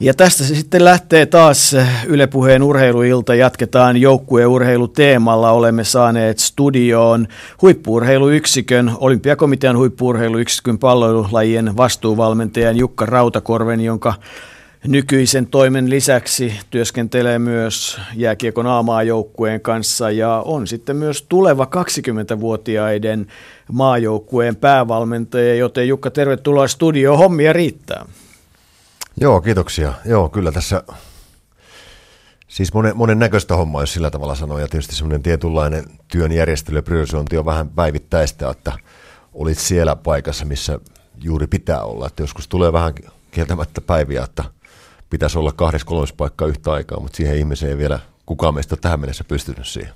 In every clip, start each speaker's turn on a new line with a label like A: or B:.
A: Ja tästä se sitten lähtee taas Yle Puheen urheiluilta. Jatketaan joukkueurheiluteemalla. Olemme saaneet studioon huippuurheiluyksikön, olympiakomitean huippuurheiluyksikön palloilulajien vastuuvalmentajan Jukka Rautakorven, jonka nykyisen toimen lisäksi työskentelee myös jääkiekon A-maajoukkueen kanssa ja on sitten myös tuleva 20-vuotiaiden maajoukkueen päävalmentaja, joten Jukka tervetuloa studioon, hommia riittää.
B: Joo, kiitoksia. Joo, kyllä tässä siis monen, monen näköistä hommaa, jos sillä tavalla sanoo, ja tietysti semmoinen tietynlainen työn järjestely ja priorisointi on vähän päivittäistä, että olit siellä paikassa, missä juuri pitää olla. Että joskus tulee vähän kieltämättä päiviä, että pitäisi olla kahdessa kolmessa paikkaa yhtä aikaa, mutta siihen ihmiseen ei vielä kukaan meistä ole tähän mennessä pystynyt siihen.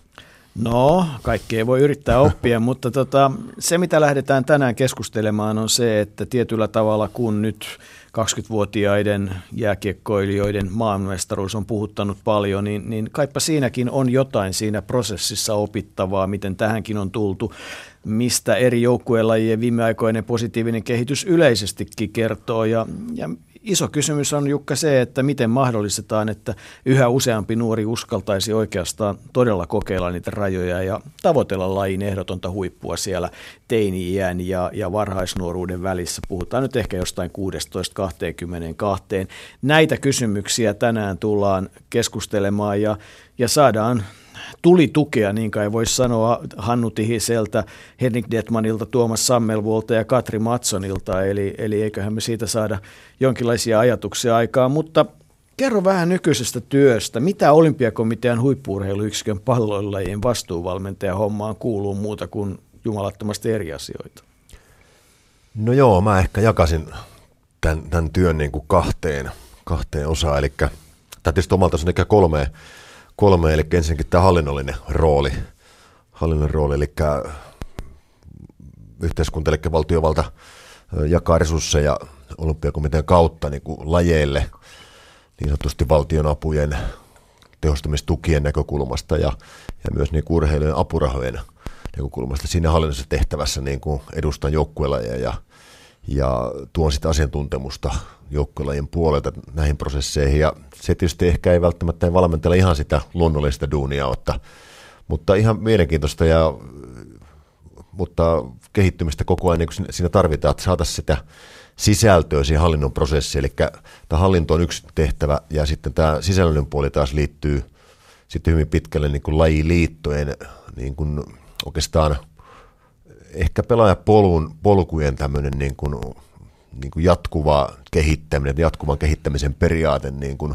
A: No, kaikki ei voi yrittää oppia, mutta tota, se mitä lähdetään tänään keskustelemaan on se, että tietyllä tavalla kun nyt 20-vuotiaiden jääkiekkoilijoiden maanmestaruus on puhuttanut paljon, niin, niin kaipa siinäkin on jotain siinä prosessissa opittavaa, miten tähänkin on tultu, mistä eri joukkuelajien viimeaikoinen positiivinen kehitys yleisestikin kertoo ja, ja iso kysymys on Jukka se, että miten mahdollistetaan, että yhä useampi nuori uskaltaisi oikeastaan todella kokeilla niitä rajoja ja tavoitella lajin ehdotonta huippua siellä teini-iän ja, ja varhaisnuoruuden välissä. Puhutaan nyt ehkä jostain 16-22. Näitä kysymyksiä tänään tullaan keskustelemaan ja, ja saadaan tuli tukea, niin kai voisi sanoa Hannu Tihiseltä, Henrik Detmanilta, Tuomas Sammelvuolta ja Katri Matsonilta, eli, eli eiköhän me siitä saada jonkinlaisia ajatuksia aikaan, mutta kerro vähän nykyisestä työstä. Mitä olympiakomitean huippuurheiluyksikön palloilulajien vastuuvalmentaja hommaan kuuluu muuta kuin jumalattomasti eri asioita?
B: No joo, mä ehkä jakasin tämän, tämän työn niin kuin kahteen, kahteen osaan, eli tämä tietysti omalta on ehkä kolme kolme, eli ensinnäkin tämä hallinnollinen rooli, hallinnollinen rooli, eli yhteiskunta, eli valtiovalta jakaa resursseja olympiakomitean kautta niin kuin lajeille niin sanotusti valtionapujen tehostamistukien näkökulmasta ja, ja myös niin urheilujen apurahojen näkökulmasta. Siinä hallinnollisessa tehtävässä niin kuin edustan joukkuelajeja ja, ja tuon sitä asiantuntemusta joukkuelajien puolelta näihin prosesseihin. Ja se tietysti ehkä ei välttämättä valmentella ihan sitä luonnollista duunia, mutta, mutta ihan mielenkiintoista ja mutta kehittymistä koko ajan niin siinä tarvitaan, että saataisiin sitä sisältöä siihen hallinnon prosessiin. Eli tämä hallinto on yksi tehtävä ja sitten tämä sisällöllinen puoli taas liittyy sitten hyvin pitkälle niin kuin lajiliittojen niin kuin oikeastaan ehkä pelaajapolun polkujen tämmöinen niin kuin niin kuin jatkuva kehittäminen, jatkuvan kehittämisen periaate niin kuin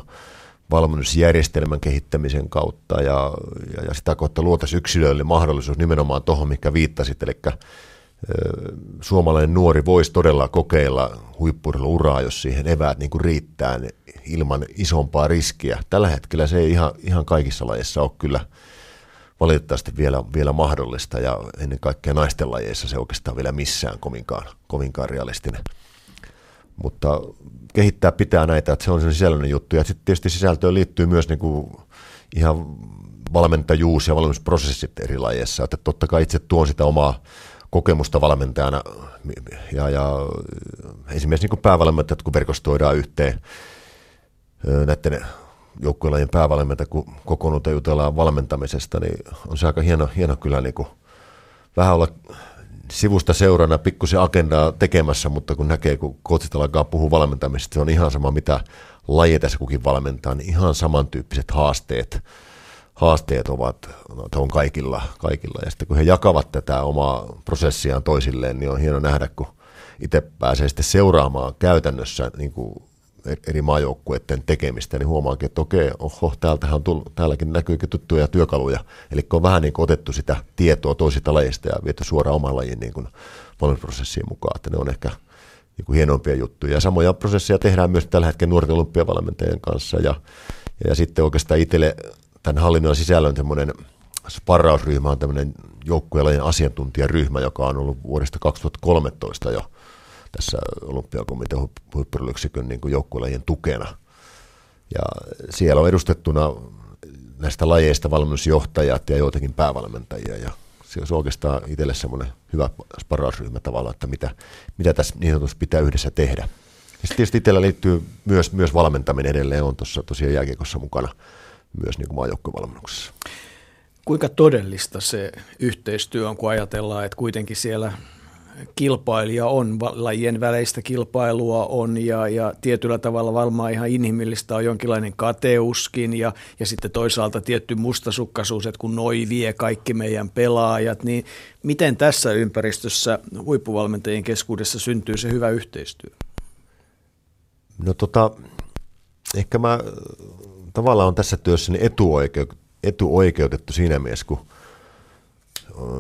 B: valmennusjärjestelmän kehittämisen kautta ja, ja, ja sitä kautta luotaisiin yksilöille mahdollisuus nimenomaan tuohon, mikä viittasit, eli suomalainen nuori voisi todella kokeilla huippuuraa, jos siihen eväät niin kuin riittää ilman isompaa riskiä. Tällä hetkellä se ei ihan, ihan kaikissa lajeissa ole kyllä valitettavasti vielä, vielä mahdollista ja ennen kaikkea naisten lajeissa se oikeastaan vielä missään kovinkaan, kovinkaan realistinen mutta kehittää pitää näitä, että se on sen sisällöllinen juttu. Ja sitten tietysti sisältöön liittyy myös niin kuin ihan valmentajuus ja valmennusprosessit eri lajeissa. Että totta kai itse tuon sitä omaa kokemusta valmentajana ja, ja esimerkiksi niin päävalmentajat, kun verkostoidaan yhteen näiden joukkuelajien päävalmentajat, kun kokoonnutaan jutellaan valmentamisesta, niin on se aika hieno, hieno kyllä niin kuin vähän olla sivusta seurana pikkusen agendaa tekemässä, mutta kun näkee, kun coachit alkaa puhua valmentamisesta, se on ihan sama, mitä lajeja tässä kukin valmentaa, niin ihan samantyyppiset haasteet, haasteet ovat on kaikilla, kaikilla. Ja sitten kun he jakavat tätä omaa prosessiaan toisilleen, niin on hieno nähdä, kun itse pääsee sitten seuraamaan käytännössä niin kuin eri maajoukkueiden tekemistä, niin huomaankin, että okei, oho, täältähän on tullut, täälläkin näkyykin tuttuja työkaluja. Eli on vähän niin kuin otettu sitä tietoa toisista lajeista ja viety suoraan oman lajin niin kuin valmennusprosessiin mukaan, että ne on ehkä niin kuin hienompia juttuja. Ja samoja prosesseja tehdään myös tällä hetkellä nuorten olympiavalmentajien kanssa ja, ja sitten oikeastaan itselle tämän hallinnon sisällön semmoinen sparrausryhmä on tämmöinen joukkueen asiantuntijaryhmä, joka on ollut vuodesta 2013 jo tässä olympiakomitean huippurilyksikön niin joukkuelajien tukena. Ja siellä on edustettuna näistä lajeista valmennusjohtajat ja joitakin päävalmentajia ja se on oikeastaan itselle semmoinen hyvä sparausryhmä tavallaan, että mitä, mitä tässä niin sanotusti pitää yhdessä tehdä. Ja tietysti itsellä liittyy myös, myös valmentaminen edelleen, on tuossa tosiaan jääkiekossa mukana myös niin maajoukkuevalmennuksessa.
A: Kuinka todellista se yhteistyö on, kun ajatellaan, että kuitenkin siellä kilpailija on, lajien väleistä kilpailua on ja, ja tietyllä tavalla varmaan ihan inhimillistä on jonkinlainen kateuskin ja, ja sitten toisaalta tietty mustasukkaisuus, että kun noi vie kaikki meidän pelaajat, niin miten tässä ympäristössä huippuvalmentajien keskuudessa syntyy se hyvä yhteistyö?
B: No tota, ehkä mä tavallaan on tässä etuoikeutettu, etuoikeutettu siinä mielessä, kun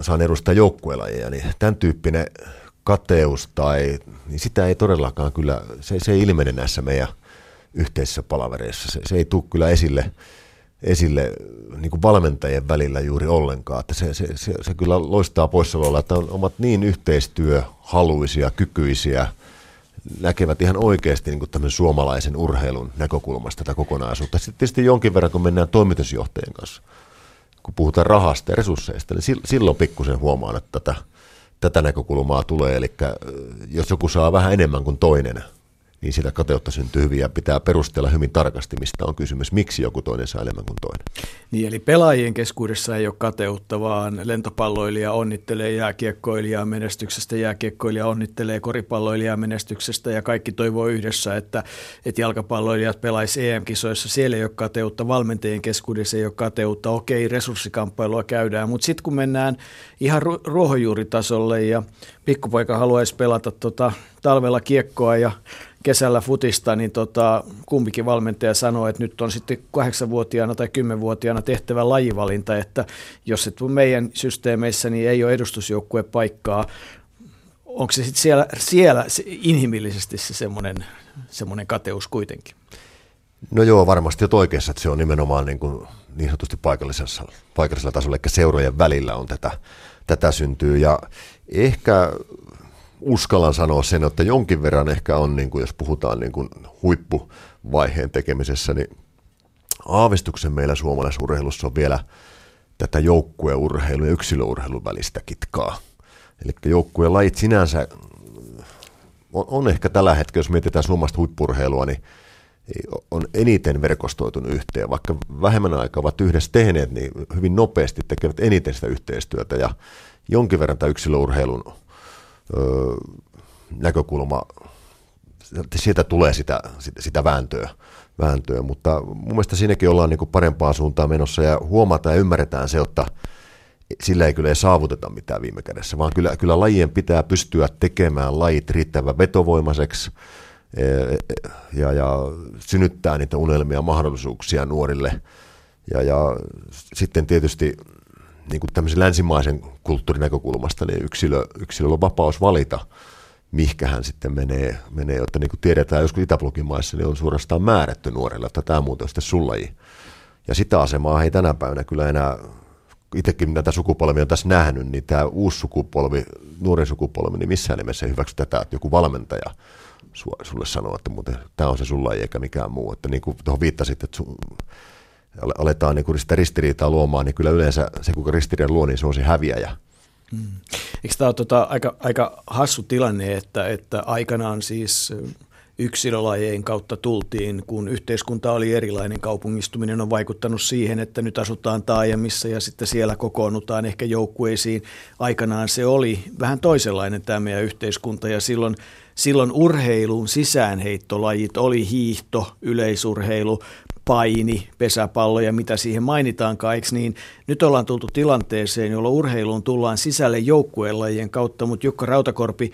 B: saan edustaa joukkuelajeja, niin tämän tyyppinen kateus tai, niin sitä ei todellakaan kyllä, se, se ei ilmene näissä meidän yhteisissä palavereissa. Se, se ei tule kyllä esille, esille niin kuin valmentajien välillä juuri ollenkaan. Että se, se, se, se kyllä loistaa poissaololla, että on, ovat niin yhteistyöhaluisia, kykyisiä, näkevät ihan oikeasti niin kuin suomalaisen urheilun näkökulmasta tätä kokonaisuutta. Sitten tietysti jonkin verran, kun mennään toimitusjohtajien kanssa – kun puhutaan rahasta ja resursseista, niin silloin pikkusen huomaan, että tätä, tätä näkökulmaa tulee. Eli jos joku saa vähän enemmän kuin toinen, niin sitä kateutta syntyy hyvin ja pitää perustella hyvin tarkasti, mistä on kysymys, miksi joku toinen saa enemmän kuin toinen.
A: Niin, eli pelaajien keskuudessa ei ole kateutta, vaan lentopalloilija onnittelee jääkiekkoilijaa menestyksestä, jääkiekkoilija onnittelee koripalloilijaa menestyksestä ja kaikki toivoo yhdessä, että, että jalkapalloilijat pelaisi EM-kisoissa. Siellä ei ole kateutta, valmentajien keskuudessa ei ole kateutta, okei, resurssikamppailua käydään, mutta sitten kun mennään ihan ruohonjuuritasolle ja pikkupoika haluaisi pelata tota, talvella kiekkoa ja kesällä futista, niin tota, kumpikin valmentaja sanoo, että nyt on sitten kahdeksanvuotiaana tai kymmenvuotiaana tehtävä lajivalinta, että jos et meidän systeemeissä, niin ei ole edustusjoukkue paikkaa. Onko se sitten siellä, siellä se inhimillisesti se semmoinen, semmoinen kateus kuitenkin?
B: No joo, varmasti olet oikeassa, että se on nimenomaan niin, kuin niin sanotusti paikallisella, paikallisella tasolla, eli seurojen välillä on tätä, tätä syntyy. Ja ehkä uskallan sanoa sen, että jonkin verran ehkä on, niin kuin jos puhutaan niin kuin huippuvaiheen tekemisessä, niin aavistuksen meillä suomalaisessa urheilussa on vielä tätä joukkueurheilun ja yksilöurheilun välistä kitkaa. Eli joukkuelajit sinänsä on, on ehkä tällä hetkellä, jos mietitään suomalaista huippurheilua, niin on eniten verkostoitunut yhteen. Vaikka vähemmän aikaa ovat yhdessä tehneet, niin hyvin nopeasti tekevät eniten sitä yhteistyötä ja jonkin verran tämä yksilöurheilun näkökulma, sieltä tulee sitä, sitä, vääntöä, vääntöä, mutta mun mielestä siinäkin ollaan niin parempaan suuntaan menossa ja huomataan ja ymmärretään se, että sillä ei kyllä ei saavuteta mitään viime kädessä, vaan kyllä, kyllä lajien pitää pystyä tekemään lajit riittävän vetovoimaiseksi e, e, ja, ja synnyttää niitä unelmia mahdollisuuksia nuorille. Ja, ja sitten tietysti niin kuin tämmöisen länsimaisen kulttuurin näkökulmasta niin yksilö, yksilöllä on vapaus valita, mihkä hän sitten menee, menee jotta niin kuin tiedetään joskus Itäblogin maissa, niin on suorastaan määrätty nuorelle, että tämä muuten on sitten sun. Ja sitä asemaa ei tänä päivänä kyllä enää, itsekin näitä sukupolvia on tässä nähnyt, niin tämä uusi sukupolvi, nuoren sukupolvi, niin missään nimessä ei hyväksy tätä, että joku valmentaja sulle sanoo, että muuten tämä on se sun laji eikä mikään muu. Että niin kuin tuohon viittasit, että sun, aletaan niin sitä ristiriitaa luomaan, niin kyllä yleensä se, kuka ristiriidan luo, niin se on se häviäjä.
A: Hmm. Eikö tämä ole tota aika, aika hassu tilanne, että, että aikanaan siis yksilölajien kautta tultiin, kun yhteiskunta oli erilainen. Kaupungistuminen on vaikuttanut siihen, että nyt asutaan taajamissa ja sitten siellä kokoonnutaan ehkä joukkueisiin. Aikanaan se oli vähän toisenlainen tämä meidän yhteiskunta ja silloin, silloin urheilun sisäänheittolajit oli hiihto, yleisurheilu, paini, pesäpallo ja mitä siihen mainitaan kaikki, niin? Nyt ollaan tultu tilanteeseen, jolloin urheiluun tullaan sisälle joukkuelajien kautta, mutta Jukka Rautakorpi,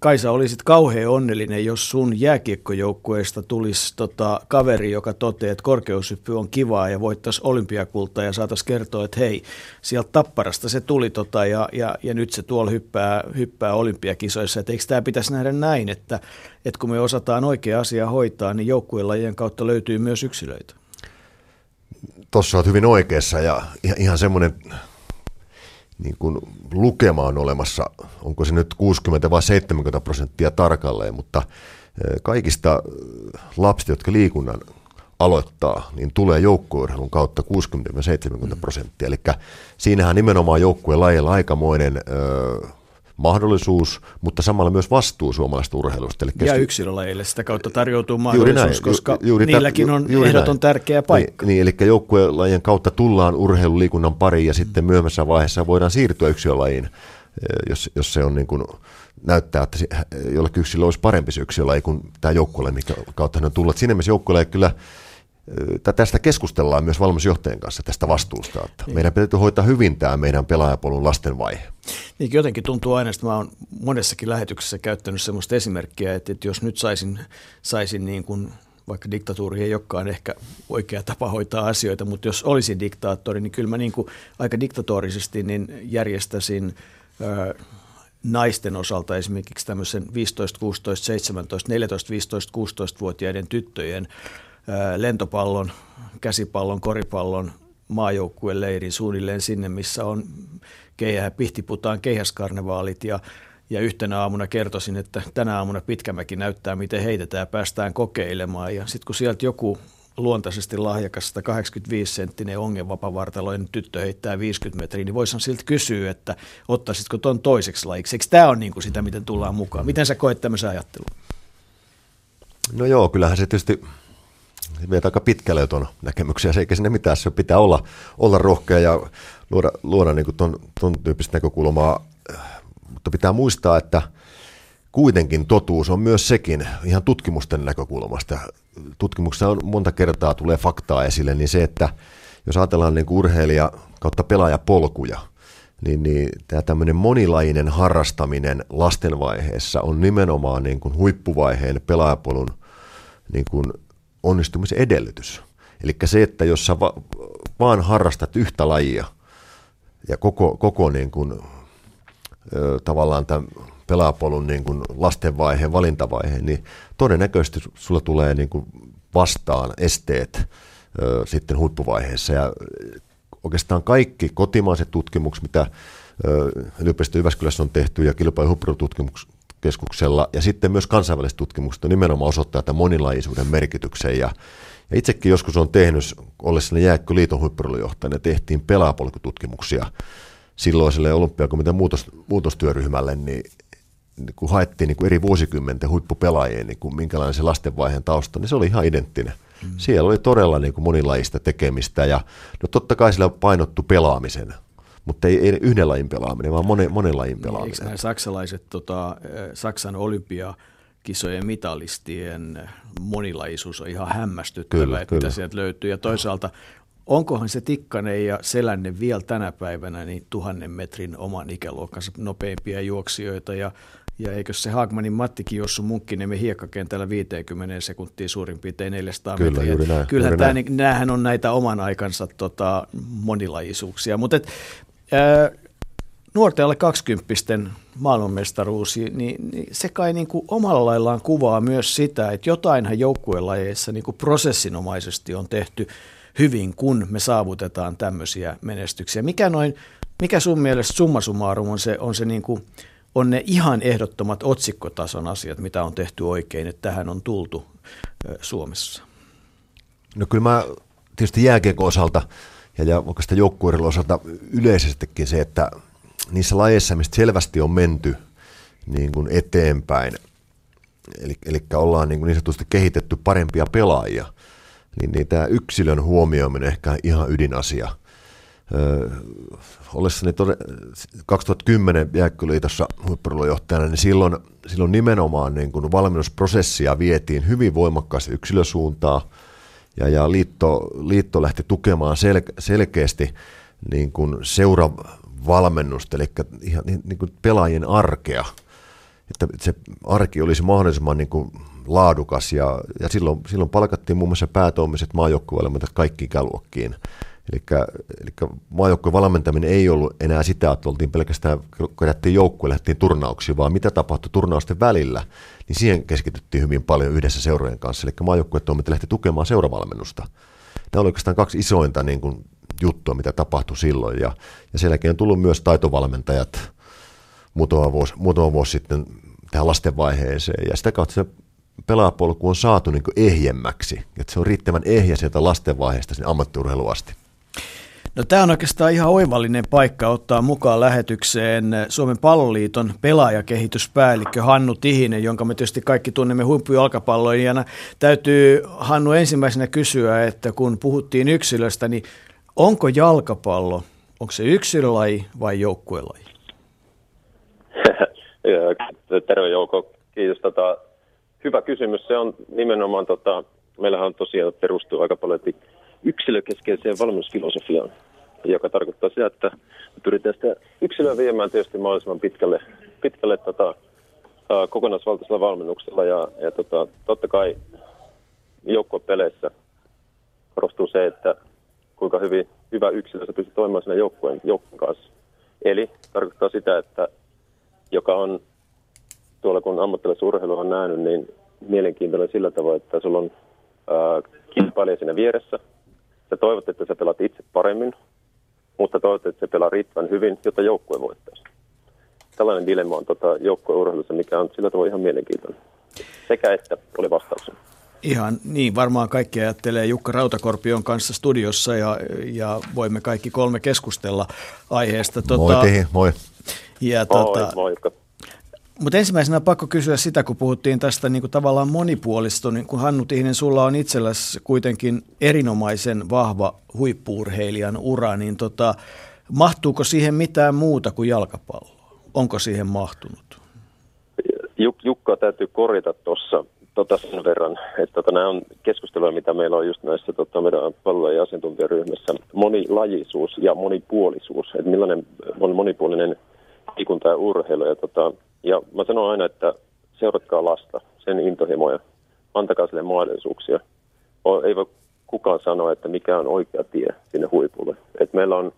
A: Kaisa, olisit kauhean onnellinen, jos sun jääkiekkojoukkueesta tulisi tota, kaveri, joka toteaa, että korkeushyppy on kivaa ja voittaisi olympiakulta ja saataisiin kertoa, että hei, sieltä Tapparasta se tuli tota, ja, ja, ja, nyt se tuolla hyppää, hyppää olympiakisoissa. Et eikö tämä pitäisi nähdä näin, että, että kun me osataan oikea asia hoitaa, niin joukkuelajien kautta löytyy myös yksilöitä?
B: Tuossa olet hyvin oikeassa ja ihan semmoinen niin kuin lukema on olemassa, onko se nyt 60 vai 70 prosenttia tarkalleen, mutta kaikista lapsista, jotka liikunnan aloittaa, niin tulee joukkueurheilun kautta 60-70 prosenttia. Eli siinähän nimenomaan joukkueen lajilla aikamoinen ö, mahdollisuus, mutta samalla myös vastuu suomalaista urheilusta.
A: Eli ja yksilölajille sitä kautta tarjoutuu mahdollisuus, juuri näin, koska juuri niilläkin on juuri ehdoton näin. tärkeä paikka.
B: Niin, niin eli joukkuelajien kautta tullaan urheiluliikunnan pariin ja sitten myöhemmässä vaiheessa voidaan siirtyä yksilölajiin, eh, jos, jos se on niin kuin näyttää, että jollekin yksilö olisi parempi se yksilölaji kuin tämä joukkue, mikä kautta hän on tullut. Siinä mielessä joukkue kyllä tästä keskustellaan myös valmennusjohtajan kanssa tästä vastuusta, että niin. meidän pitää hoitaa hyvin tämä meidän pelaajapolun lasten vaihe.
A: Niin, jotenkin tuntuu aina, että mä monessakin lähetyksessä käyttänyt sellaista esimerkkiä, että, että jos nyt saisin, saisin niin kuin, vaikka diktatuuri ei olekaan ehkä oikea tapa hoitaa asioita, mutta jos olisin diktaattori, niin kyllä mä niin kuin aika diktatorisesti niin järjestäisin naisten osalta esimerkiksi tämmöisen 15, 16, 17, 14, 15, 16-vuotiaiden tyttöjen lentopallon, käsipallon, koripallon maajoukkueen leirin suunnilleen sinne, missä on keihä, Pihtiputaan keihäskarnevaalit ja, ja yhtenä aamuna kertoisin, että tänä aamuna Pitkämäki näyttää, miten heitetään ja päästään kokeilemaan. Ja sitten kun sieltä joku luontaisesti lahjakas 185-senttinen ongenvapavartaloinen tyttö heittää 50 metriä, niin voisihan siltä kysyä, että ottaisitko tuon toiseksi lajiksi. Eikö tämä on niin kuin sitä, miten tullaan mukaan? Miten sä koet tämmöisen ajattelun?
B: No joo, kyllähän se tietysti vie aika pitkälle tuon näkemyksiä, eikä sinne mitään, se pitää olla, olla rohkea ja luoda, luoda niin kuin ton, ton tyyppistä näkökulmaa, mutta pitää muistaa, että kuitenkin totuus on myös sekin ihan tutkimusten näkökulmasta. Tutkimuksessa on monta kertaa tulee faktaa esille, niin se, että jos ajatellaan niin urheilija kautta pelaajapolkuja, niin, niin tämä tämmöinen monilajinen harrastaminen lastenvaiheessa on nimenomaan niin kuin huippuvaiheen pelaajapolun niin kuin onnistumisen edellytys. Eli se, että jos sä va- vaan harrastat yhtä lajia ja koko, koko niin kuin, ö, tavallaan tämän pelaapolun niin kuin lastenvaiheen, valintavaiheen, niin todennäköisesti sulla tulee niin kuin vastaan esteet ö, sitten huippuvaiheessa. Ja oikeastaan kaikki kotimaiset tutkimukset, mitä yliopisto Jyväskylässä on tehty ja kilpailu keskuksella ja sitten myös kansainväliset tutkimukset on nimenomaan osoittaa tämän monilajisuuden merkityksen ja, ja itsekin joskus on tehnyt, ollessani Jääkköliiton huippurulijohtajana, tehtiin pelaapolkututkimuksia silloiselle olympiakomitean muutos, muutostyöryhmälle, niin, niin kun haettiin niin kuin eri vuosikymmenten huippupelaajia, niin kuin minkälainen se lastenvaiheen tausta, niin se oli ihan identtinen. Mm. Siellä oli todella niin kuin monilajista tekemistä ja no totta kai sillä painottu pelaamisen mutta ei, ei yhden lajin pelaaminen, vaan monen, monen lajin pelaaminen.
A: Eikö nämä saksalaiset, tota, Saksan olympia kisojen mitalistien monilaisuus on ihan hämmästyttävä, kyllä, että kyllä. sieltä löytyy. Ja toisaalta onkohan se Tikkanen ja Selänne vielä tänä päivänä niin tuhannen metrin oman ikäluokkansa nopeimpia juoksijoita ja ja eikö se Haagmanin Mattikin Jossu Munkkiniemi hiekkakentällä 50 sekuntia suurin piirtein 400
B: Kyllä,
A: metriä.
B: Juuri näin,
A: Kyllähän
B: juuri
A: tämä, näin. näähän on näitä oman aikansa tota, monilajisuuksia. Mutta nuorten alle 20 maailmanmestaruus, niin, niin se kai niin kuin omalla laillaan kuvaa myös sitä, että jotainhan joukkuelajeissa niin kuin prosessinomaisesti on tehty hyvin, kun me saavutetaan tämmöisiä menestyksiä. Mikä, noin, mikä sun mielestä summa summarum on se, on se niin kuin, on ne ihan ehdottomat otsikkotason asiat, mitä on tehty oikein, että tähän on tultu Suomessa?
B: No kyllä mä tietysti jääkiekon osalta ja, ja oikeastaan joukkueiden osalta yleisestikin se, että niissä lajeissa, mistä selvästi on menty niin kuin eteenpäin, eli, eli ollaan niin, kuin niin sanotusti kehitetty parempia pelaajia, niin, niin tämä yksilön huomioiminen ehkä ihan ydinasia – Öö, ollessani tode, 2010 Jääkköliitossa huippurulojohtajana, niin silloin, silloin nimenomaan niin kuin valmennusprosessia vietiin hyvin voimakkaasti yksilösuuntaa, ja, ja liitto, liitto lähti tukemaan sel, selkeästi niin kuin seuravalmennusta, eli ihan niin, niin kuin pelaajien arkea, että se arki olisi mahdollisimman niin kuin laadukas, ja, ja silloin, silloin palkattiin muun muassa päätoimiset maajoukkuevalmentajat kaikki ikäluokkiin, Eli, maajoukkojen valmentaminen ei ollut enää sitä, että oltiin pelkästään, kerättiin joukkoja, lähdettiin turnauksiin, vaan mitä tapahtui turnausten välillä, niin siihen keskityttiin hyvin paljon yhdessä seurojen kanssa. Eli maajoukkojen toiminta lähti tukemaan seuravalmennusta. Tämä oli oikeastaan kaksi isointa niin kuin, juttua, mitä tapahtui silloin. Ja, ja sen jälkeen on tullut myös taitovalmentajat muutama vuosi, muutama vuosi sitten tähän lastenvaiheeseen. Ja sitä kautta se pelaapolku on saatu niin ehjemmäksi, että se on riittävän ehjä sieltä lastenvaiheesta sinne ammattiurheiluun asti.
A: No, tämä on oikeastaan ihan oivallinen paikka ottaa mukaan lähetykseen Suomen palloliiton pelaajakehityspäällikkö Hannu Tihinen, jonka me tietysti kaikki tunnemme huippujalkapalloilijana. Täytyy Hannu ensimmäisenä kysyä, että kun puhuttiin yksilöstä, niin onko jalkapallo, onko se yksilölaji vai joukkuelaji?
C: Terve Jouko, kiitos. Tota, hyvä kysymys. Se on nimenomaan, tota, meillähän on tosiaan perustuu aika paljon yksilökeskeiseen valmennusfilosofiaan, joka tarkoittaa sitä, että pyritään sitä yksilöä viemään tietysti mahdollisimman pitkälle, pitkälle tota, kokonaisvaltaisella valmennuksella. Ja, ja tota, totta kai joukkuepeleissä korostuu se, että kuinka hyvin, hyvä yksilö se pystyy toimimaan siinä joukkueen, kanssa. Eli tarkoittaa sitä, että joka on tuolla kun ammattilaisurheilu on nähnyt, niin mielenkiintoinen sillä tavalla, että sulla on äh, kilpailija siinä vieressä. Sä toivot, että sä pelaat itse paremmin, mutta toivot, että se pelaa riittävän hyvin, jotta joukkue voittaisi. Tällainen dilemma on tota, joukkueurheilussa, mikä on sillä tavalla ihan mielenkiintoinen. Sekä että oli vastauksen.
A: Ihan niin, varmaan kaikki ajattelee Jukka Rautakorpion kanssa studiossa ja, ja voimme kaikki kolme keskustella aiheesta.
B: Tota, moi Tihi, moi.
C: Ja, tota, moi, moi Jukka.
A: Mutta ensimmäisenä on pakko kysyä sitä, kun puhuttiin tästä niin kuin tavallaan monipuolista, niin kun Hannu Tihinen, sulla on itselläsi kuitenkin erinomaisen vahva huippuurheilijan ura, niin tota, mahtuuko siihen mitään muuta kuin jalkapallo? Onko siihen mahtunut?
C: Juk, Jukka täytyy korjata tuossa tota sen verran, että tota, nämä on keskusteluja, mitä meillä on just näissä tota, meidän pallo- ja asiantuntijaryhmissä. Monilajisuus ja monipuolisuus, että millainen on monipuolinen liikunta ja urheilu. Ja, tota, ja mä sanon aina, että seuratkaa lasta, sen intohimoja, antakaa sille mahdollisuuksia. Ei voi kukaan sanoa, että mikä on oikea tie sinne huipulle. Et meillä on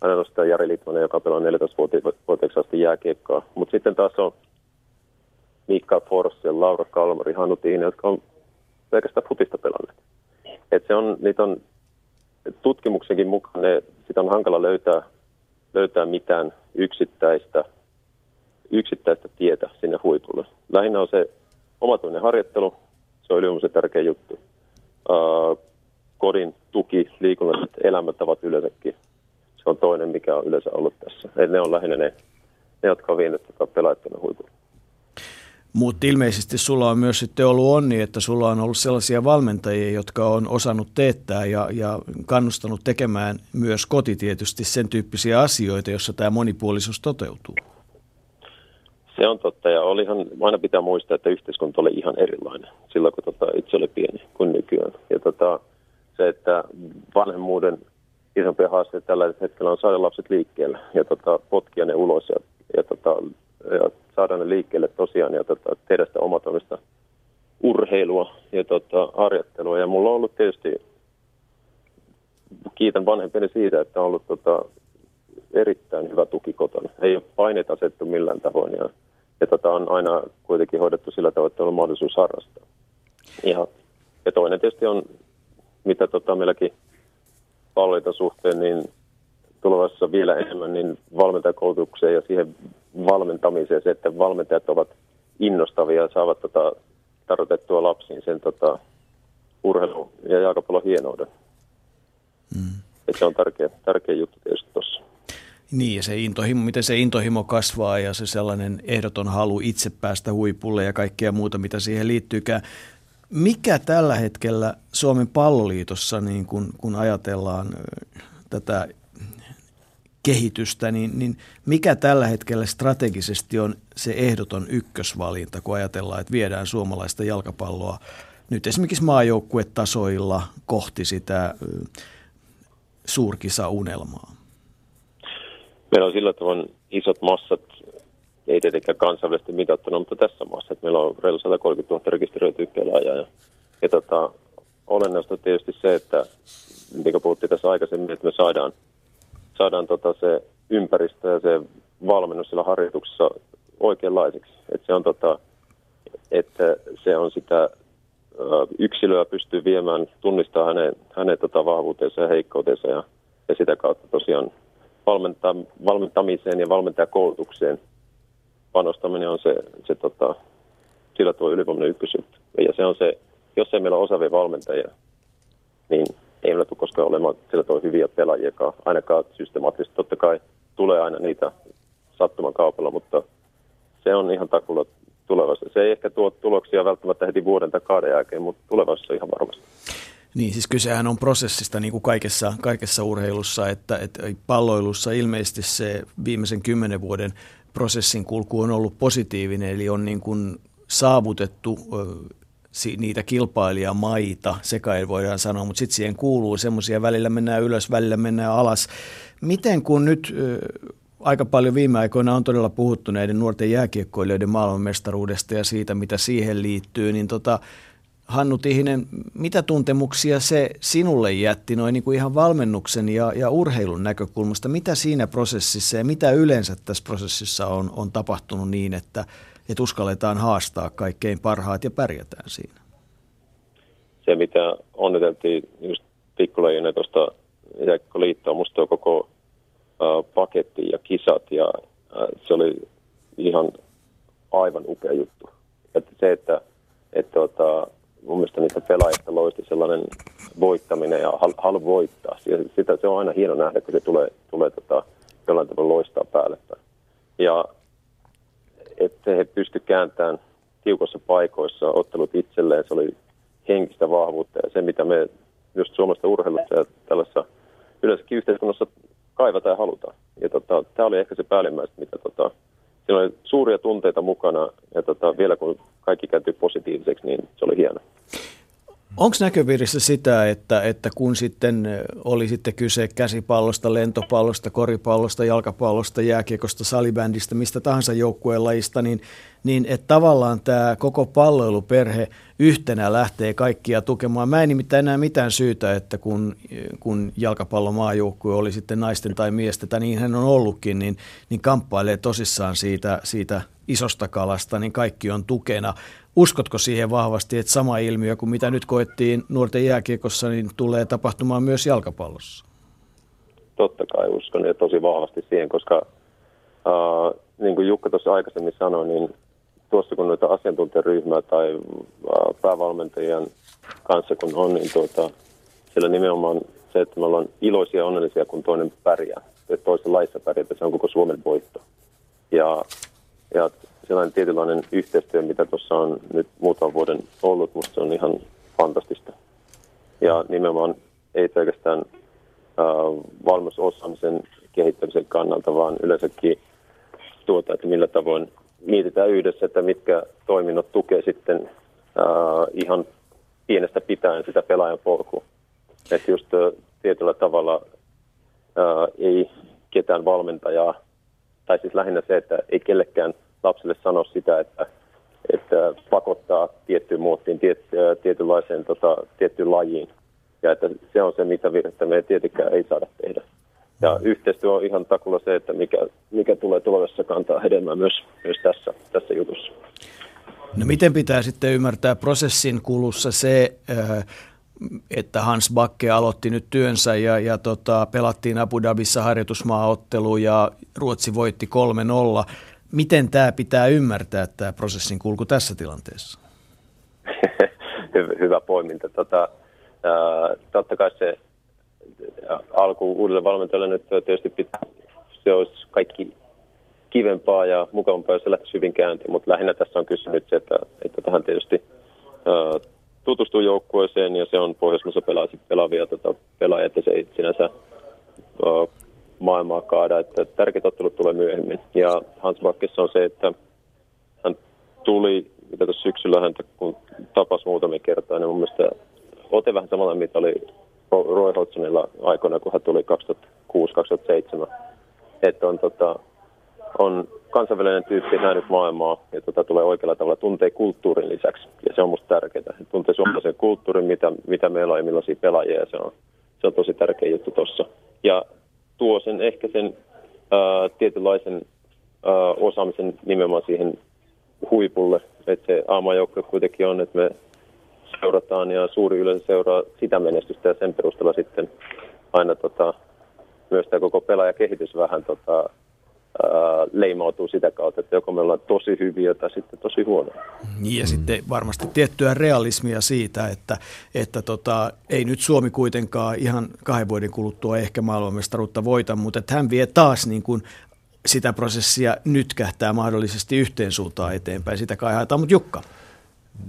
C: aina nostaa Jari Litmanen, joka pelaa 14-vuotiaaksi asti jääkiekkaa. Mutta sitten taas on Mika Forssell, Laura Kalmari, Hannu Tiine, jotka on pelkästään futista pelanneet. Et se on, niitä on tutkimuksenkin mukaan, ne, sitä on hankala löytää, löytää mitään yksittäistä, yksittäistä tietä sinne huipulle. Lähinnä on se omatuinen harjoittelu, se on ylivoimaisen tärkeä juttu. Kodin tuki, liikunnalliset elämäntavat yleensäkin. Se on toinen, mikä on yleensä ollut tässä. Eli ne on lähinnä ne, ne jotka on vieneet tota pelaajat huipulle.
A: Mutta ilmeisesti sulla on myös sitten ollut onni, että sulla on ollut sellaisia valmentajia, jotka on osannut teettää ja, ja kannustanut tekemään myös koti tietysti sen tyyppisiä asioita, jossa tämä monipuolisuus toteutuu.
C: Se on totta ja olihan, aina pitää muistaa, että yhteiskunta oli ihan erilainen silloin, kun tota, itse oli pieni kuin nykyään. Ja tota, se, että vanhemmuuden isompia haasteita tällä hetkellä on saada lapset liikkeelle ja tota, potkia ne ulos ja, ja, tota, ja saada ne liikkeelle tosiaan ja tota, tehdä sitä omatoimista urheilua ja tota, harjoittelua. Ja mulla on ollut tietysti, kiitän vanhempeni siitä, että on ollut tota, erittäin hyvä tuki kotona. Ei ole paineita asettu millään tavoin ja, ja tota, on aina kuitenkin hoidettu sillä tavalla, että on mahdollisuus harrastaa. Ja, ja toinen tietysti on, mitä tota, meilläkin palloita suhteen, niin tulevaisuudessa vielä enemmän niin valmentajakoulutukseen ja siihen valmentamiseen, se, että valmentajat ovat innostavia ja saavat tota, tarkoitettua lapsiin sen tota, urheilu- ja jalkapallon hienouden. Mm. Et se on tärkeä, tärkeä juttu tietysti tuossa.
A: Niin, ja se intohimo, miten se intohimo kasvaa ja se sellainen ehdoton halu itse päästä huipulle ja kaikkea muuta, mitä siihen liittyykään. Mikä tällä hetkellä Suomen palloliitossa, niin kun, kun ajatellaan tätä kehitystä, niin, niin mikä tällä hetkellä strategisesti on se ehdoton ykkösvalinta, kun ajatellaan, että viedään suomalaista jalkapalloa nyt esimerkiksi maajoukkuetasoilla kohti sitä suurkisa-unelmaa?
C: Meillä on sillä tavalla isot massat, ei tietenkään kansainvälisesti mitattuna, mutta tässä maassa, että meillä on reilu 130 000 rekisteröityä pelaajaa. Ja, ja tota, olennaista tietysti se, että kuin puhuttiin tässä aikaisemmin, että me saadaan – saadaan tota se ympäristö ja se valmennus sillä harjoituksessa oikeanlaiseksi. Että se on, tota, että se on sitä yksilöä pystyy viemään, tunnistaa hänen, hänen tota vahvuutensa ja heikkoutensa ja, ja sitä kautta tosiaan valmentaa, valmentamiseen ja valmentajakoulutukseen panostaminen on se, se tota, sillä tuo ylivoimainen ykkösjuttu. Ja se on se, jos ei meillä ole osaavia valmentajia, niin ei meillä tule koskaan olemaan sillä toi hyviä pelaajia, ainakaan systemaattisesti totta kai tulee aina niitä sattuman kaupalla, mutta se on ihan takulla tulevassa. Se ei ehkä tuo tuloksia välttämättä heti vuoden tai kahden jälkeen, mutta tulevaisuudessa ihan varmasti.
A: Niin, siis kysehän on prosessista niin kuin kaikessa, kaikessa urheilussa, että, että palloilussa ilmeisesti se viimeisen kymmenen vuoden prosessin kulku on ollut positiivinen, eli on niin kuin saavutettu niitä kilpailijamaita, sekä voidaan sanoa, mutta sitten siihen kuuluu semmoisia, välillä mennään ylös, välillä mennään alas. Miten kun nyt aika paljon viime aikoina on todella puhuttu näiden nuorten jääkiekkoilijoiden maailmanmestaruudesta ja siitä, mitä siihen liittyy, niin tota, Hannu Tihinen, mitä tuntemuksia se sinulle jätti noin niin kuin ihan valmennuksen ja, ja urheilun näkökulmasta? Mitä siinä prosessissa ja mitä yleensä tässä prosessissa on, on tapahtunut niin, että, että uskalletaan haastaa kaikkein parhaat ja pärjätään siinä?
C: Se, mitä onniteltiin just pikkulajina tuosta Jääkkoliittoa, musta koko äh, paketti ja kisat ja äh, se oli ihan aivan upea juttu. Että se, että, että tota, mun mielestä niitä pelaajista loisti sellainen voittaminen ja hal, halu voittaa. Sitä, se on aina hieno nähdä, kun se tulee, tulee tota, jollain tavalla loistaa päälle. Ja että he pysty kääntämään tiukossa paikoissa ottelut itselleen, se oli henkistä vahvuutta ja se, mitä me just suomalaisessa urheilussa ja tällaisessa yleensäkin yhteiskunnassa kaivataan ja halutaan. Ja tota, tämä oli ehkä se päällimmäistä, mitä tota, siinä oli suuria tunteita mukana ja tota, vielä kun kaikki kääntyi positiiviseksi, niin se oli hieno.
A: Onko näköpiirissä sitä, että, että kun sitten oli sitten kyse käsipallosta, lentopallosta, koripallosta, jalkapallosta, jääkiekosta, salibändistä, mistä tahansa joukkueen lajista, niin, niin että tavallaan tämä koko palloiluperhe yhtenä lähtee kaikkia tukemaan. Mä en nimittäin enää mitään syytä, että kun, kun jalkapallomaajoukkue oli sitten naisten tai miesten, tai niin hän on ollutkin, niin, niin kamppailee tosissaan siitä, siitä isosta kalasta, niin kaikki on tukena. Uskotko siihen vahvasti, että sama ilmiö kuin mitä nyt koettiin nuorten jääkiekossa, niin tulee tapahtumaan myös jalkapallossa?
C: Totta kai uskon ja tosi vahvasti siihen, koska äh, niin kuin Jukka tuossa aikaisemmin sanoi, niin tuossa kun noita asiantuntijaryhmää tai äh, päävalmentajien kanssa kun on, niin tuota, siellä nimenomaan se, että me ollaan iloisia ja onnellisia, kun toinen pärjää. Että toisessa laissa pärjää, se on koko Suomen voitto. Ja, ja sellainen tietynlainen yhteistyö, mitä tuossa on nyt muutaman vuoden ollut, musta se on ihan fantastista. Ja nimenomaan ei pelkästään äh, valmisosaamisen kehittämisen kannalta, vaan yleensäkin tuota, että millä tavoin mietitään yhdessä, että mitkä toiminnot tukee sitten äh, ihan pienestä pitäen sitä pelaajan polkua. Että just äh, tietyllä tavalla äh, ei ketään valmentajaa, tai siis lähinnä se, että ei kellekään lapsille sanoa sitä, että, että pakottaa tiettyyn muottiin, tiet, tietynlaiseen tota, tiettyyn lajiin. Ja että se on se, mitä virhettä me tietenkään ei saada tehdä. Ja yhteistyö on ihan takulla se, että mikä, mikä tulee tulevassa kantaa hedelmää myös, myös tässä, tässä jutussa.
A: No miten pitää sitten ymmärtää prosessin kulussa se, että Hans Bakke aloitti nyt työnsä ja, ja tota, pelattiin Abu Dhabissa harjoitusmaaottelu ja Ruotsi voitti 3-0. Miten tämä pitää ymmärtää, tämä prosessin kulku tässä tilanteessa?
C: Hyvä poiminta. Tota, ää, totta kai se alku uudelle valmentajalle nyt tietysti pitää, se olisi kaikki kivempaa ja mukavampaa, jos se lähtisi hyvin käyntiin, mutta lähinnä tässä on kysymys se, että, että tähän tietysti ää, tutustuu joukkueeseen ja se on Pohjoismaissa pelaavia tota, pelaajia, että se ei sinänsä maailmaa kaada, että tärkeät ottelut tulee myöhemmin. Ja Hans Bakkessa on se, että hän tuli, mitä tuossa syksyllä häntä kun tapasi muutamia kertaa, niin mun mielestä ote vähän samalla, mitä oli Roy Hodgsonilla aikoina, kun hän tuli 2006-2007. Että on, tota, on kansainvälinen tyyppi nähnyt maailmaa ja tota, tulee oikealla tavalla tuntee kulttuurin lisäksi. Ja se on musta tärkeää. Tuntee suomalaisen kulttuurin, mitä, mitä meillä on ja millaisia pelaajia. Ja se on, se on tosi tärkeä juttu tuossa. Ja tuo sen ehkä sen ää, tietynlaisen ää, osaamisen nimenomaan siihen huipulle. Että se aamajoukkue kuitenkin on, että me seurataan ja suuri yleisö seuraa sitä menestystä ja sen perusteella sitten aina tota, myös tämä koko pelaajakehitys vähän tota, leimautuu sitä kautta, että joko me ollaan tosi hyviä tai sitten tosi huonoja.
A: Niin ja mm. sitten varmasti tiettyä realismia siitä, että, että tota, ei nyt Suomi kuitenkaan ihan kahden vuoden kuluttua ehkä maailmanmestaruutta voita, mutta että hän vie taas niin kuin sitä prosessia nyt kähtää mahdollisesti yhteen suuntaan eteenpäin. Sitä kai haetaan, mutta Jukka.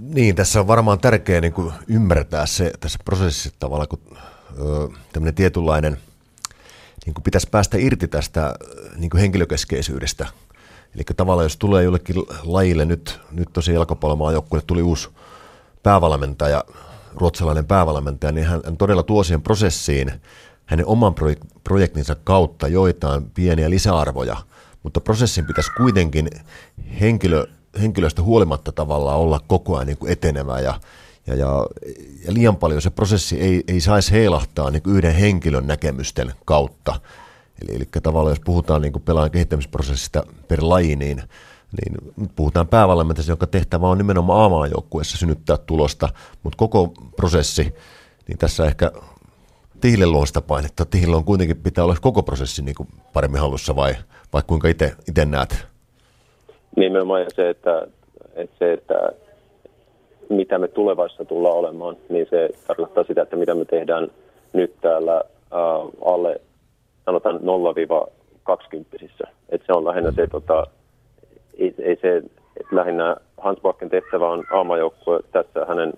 B: Niin, tässä on varmaan tärkeää niin kuin ymmärtää se tässä prosessissa tavallaan, kun tämmöinen tietynlainen, niin kuin pitäisi päästä irti tästä niin kuin henkilökeskeisyydestä. Eli tavallaan jos tulee jollekin lajille, nyt, nyt tosi jalkapallomaan joukkueelle tuli uusi päävalmentaja, ruotsalainen päävalmentaja, niin hän, hän todella tuo siihen prosessiin hänen oman projektinsa kautta joitain pieniä lisäarvoja, mutta prosessin pitäisi kuitenkin henkilö, henkilöstä huolimatta tavallaan olla koko ajan niin kuin etenevä ja, ja, ja, ja liian paljon se prosessi ei, ei saisi heilahtaa niin yhden henkilön näkemysten kautta. Eli, eli tavallaan jos puhutaan niin kuin pelaajan kehittämisprosessista per laji, niin, niin puhutaan päävalmentajasta, jonka tehtävä on nimenomaan a synnyttää tulosta, mutta koko prosessi, niin tässä ehkä Tihille luo sitä painetta. Tihille on kuitenkin pitää olla koko prosessi niin kuin paremmin hallussa vai, vai kuinka itse näet?
C: Nimenomaan se, että, että se, että mitä me tulevaisuudessa tullaan olemaan, niin se tarkoittaa sitä, että mitä me tehdään nyt täällä äh, alle, sanotaan 0-20. Että se on lähinnä se, tota, ei, ei se, että lähinnä Hans Bakken tehtävä on aamajoukkue tässä hänen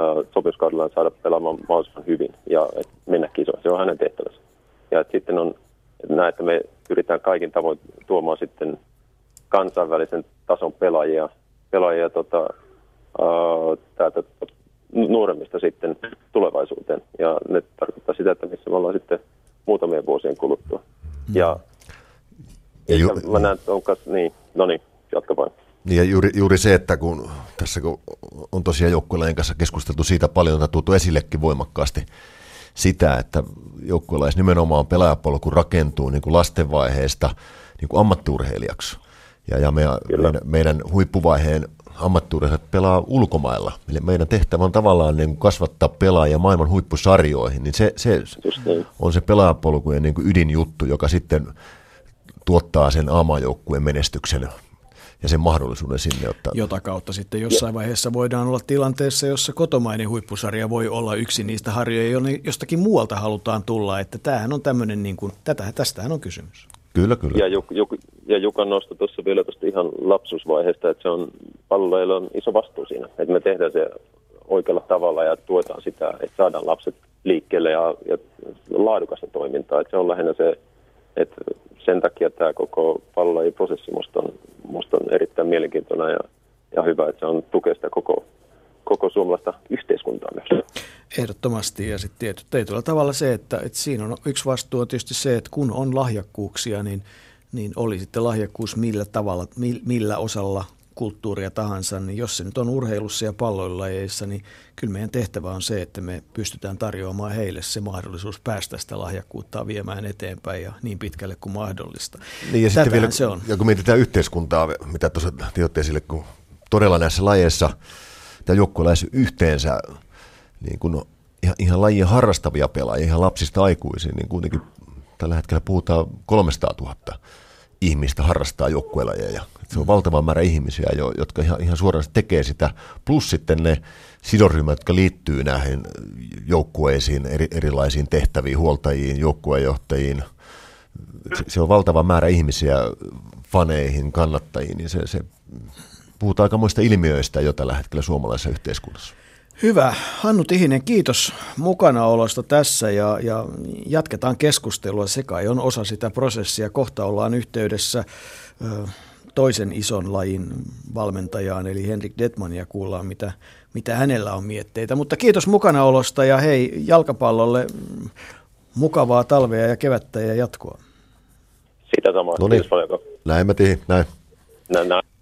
C: äh, sopimuskaudellaan saada pelaamaan mahdollisimman hyvin ja et mennä kisoon. Se on hänen tehtävänsä. Ja et sitten on näin, että me pyritään kaikin tavoin tuomaan sitten kansainvälisen tason pelaajia, pelaajia tota, täältä nuoremmista sitten tulevaisuuteen. Ja ne tarkoittaa sitä, että missä me ollaan sitten muutamien vuosien kuluttua. Mm. Ja, ja ju- mä näen, että onko, niin, no niin, jatka vain.
B: Niin ja juuri, juuri se, että kun tässä kun on tosiaan joukkueelajien kanssa keskusteltu siitä paljon, on tuotu esillekin voimakkaasti sitä, että joukkueelajissa nimenomaan pelaajapolku rakentuu niin kuin lastenvaiheesta niin kuin ammattiurheilijaksi. Ja, ja me, meidän, meidän huippuvaiheen ammattiurheilijat pelaa ulkomailla. Eli meidän tehtävä on tavallaan niin kuin kasvattaa pelaajia maailman huippusarjoihin. Niin se, se on se pelaajapolkujen niin kuin ydinjuttu, joka sitten tuottaa sen aamajoukkueen menestyksen ja sen mahdollisuuden sinne ottaa.
A: Jota kautta sitten jossain vaiheessa voidaan olla tilanteessa, jossa kotomainen huippusarja voi olla yksi niistä harjoja, jostakin muualta halutaan tulla. Että tämähän on tämmöinen, niin kuin, tätä, tästähän on kysymys.
B: Kyllä, kyllä.
C: Ja, Juk, Juk, ja Jukan nostoi tuossa vielä tuosta ihan lapsusvaiheesta, että se on, palloilla on iso vastuu siinä. Että me tehdään se oikealla tavalla ja tuetaan sitä, että saadaan lapset liikkeelle ja, ja laadukasta toimintaa. Että se on lähinnä se, että sen takia tämä koko prosessi musta on, musta on erittäin mielenkiintoinen ja, ja hyvä, että se on tukea sitä koko, koko suomalaista yhteiskuntaa myös.
A: Ehdottomasti ja sitten tietyllä tavalla se, että, että siinä on yksi vastuu on tietysti se, että kun on lahjakkuuksia, niin, niin oli sitten lahjakkuus millä tavalla, millä osalla kulttuuria tahansa, niin jos se nyt on urheilussa ja palloilajeissa, niin kyllä meidän tehtävä on se, että me pystytään tarjoamaan heille se mahdollisuus päästä sitä lahjakkuutta viemään eteenpäin ja niin pitkälle kuin mahdollista.
B: Niin ja sitten vielä, se on. Ja kun mietitään yhteiskuntaa, mitä tuossa tiotte esille, kun todella näissä lajeissa tämä joukkue yhteensä niin kun ihan, ihan lajia harrastavia pelaajia, ihan lapsista aikuisiin, niin kuitenkin tällä hetkellä puhutaan 300 000 ihmistä harrastaa joukkuelajeja. Se on valtava määrä ihmisiä, jotka ihan, ihan suoraan tekee sitä, plus sitten ne sidosryhmät, jotka liittyy näihin joukkueisiin, eri, erilaisiin tehtäviin, huoltajiin, joukkuejohtajiin. Se, se on valtava määrä ihmisiä faneihin, kannattajiin, niin se, se puhutaan aika muista ilmiöistä jo tällä hetkellä suomalaisessa yhteiskunnassa.
A: Hyvä. Hannu Tihinen, kiitos mukanaolosta tässä ja, ja jatketaan keskustelua. Se kai on osa sitä prosessia. Kohta ollaan yhteydessä ö, toisen ison lajin valmentajaan, eli Henrik Detman, ja kuullaan, mitä, mitä hänellä on mietteitä. Mutta kiitos mukanaolosta ja hei, jalkapallolle mukavaa talvea ja kevättä ja jatkoa.
C: Sitä samaa.
B: No niin. Näin mä tihin, näin.
C: Näin, näin.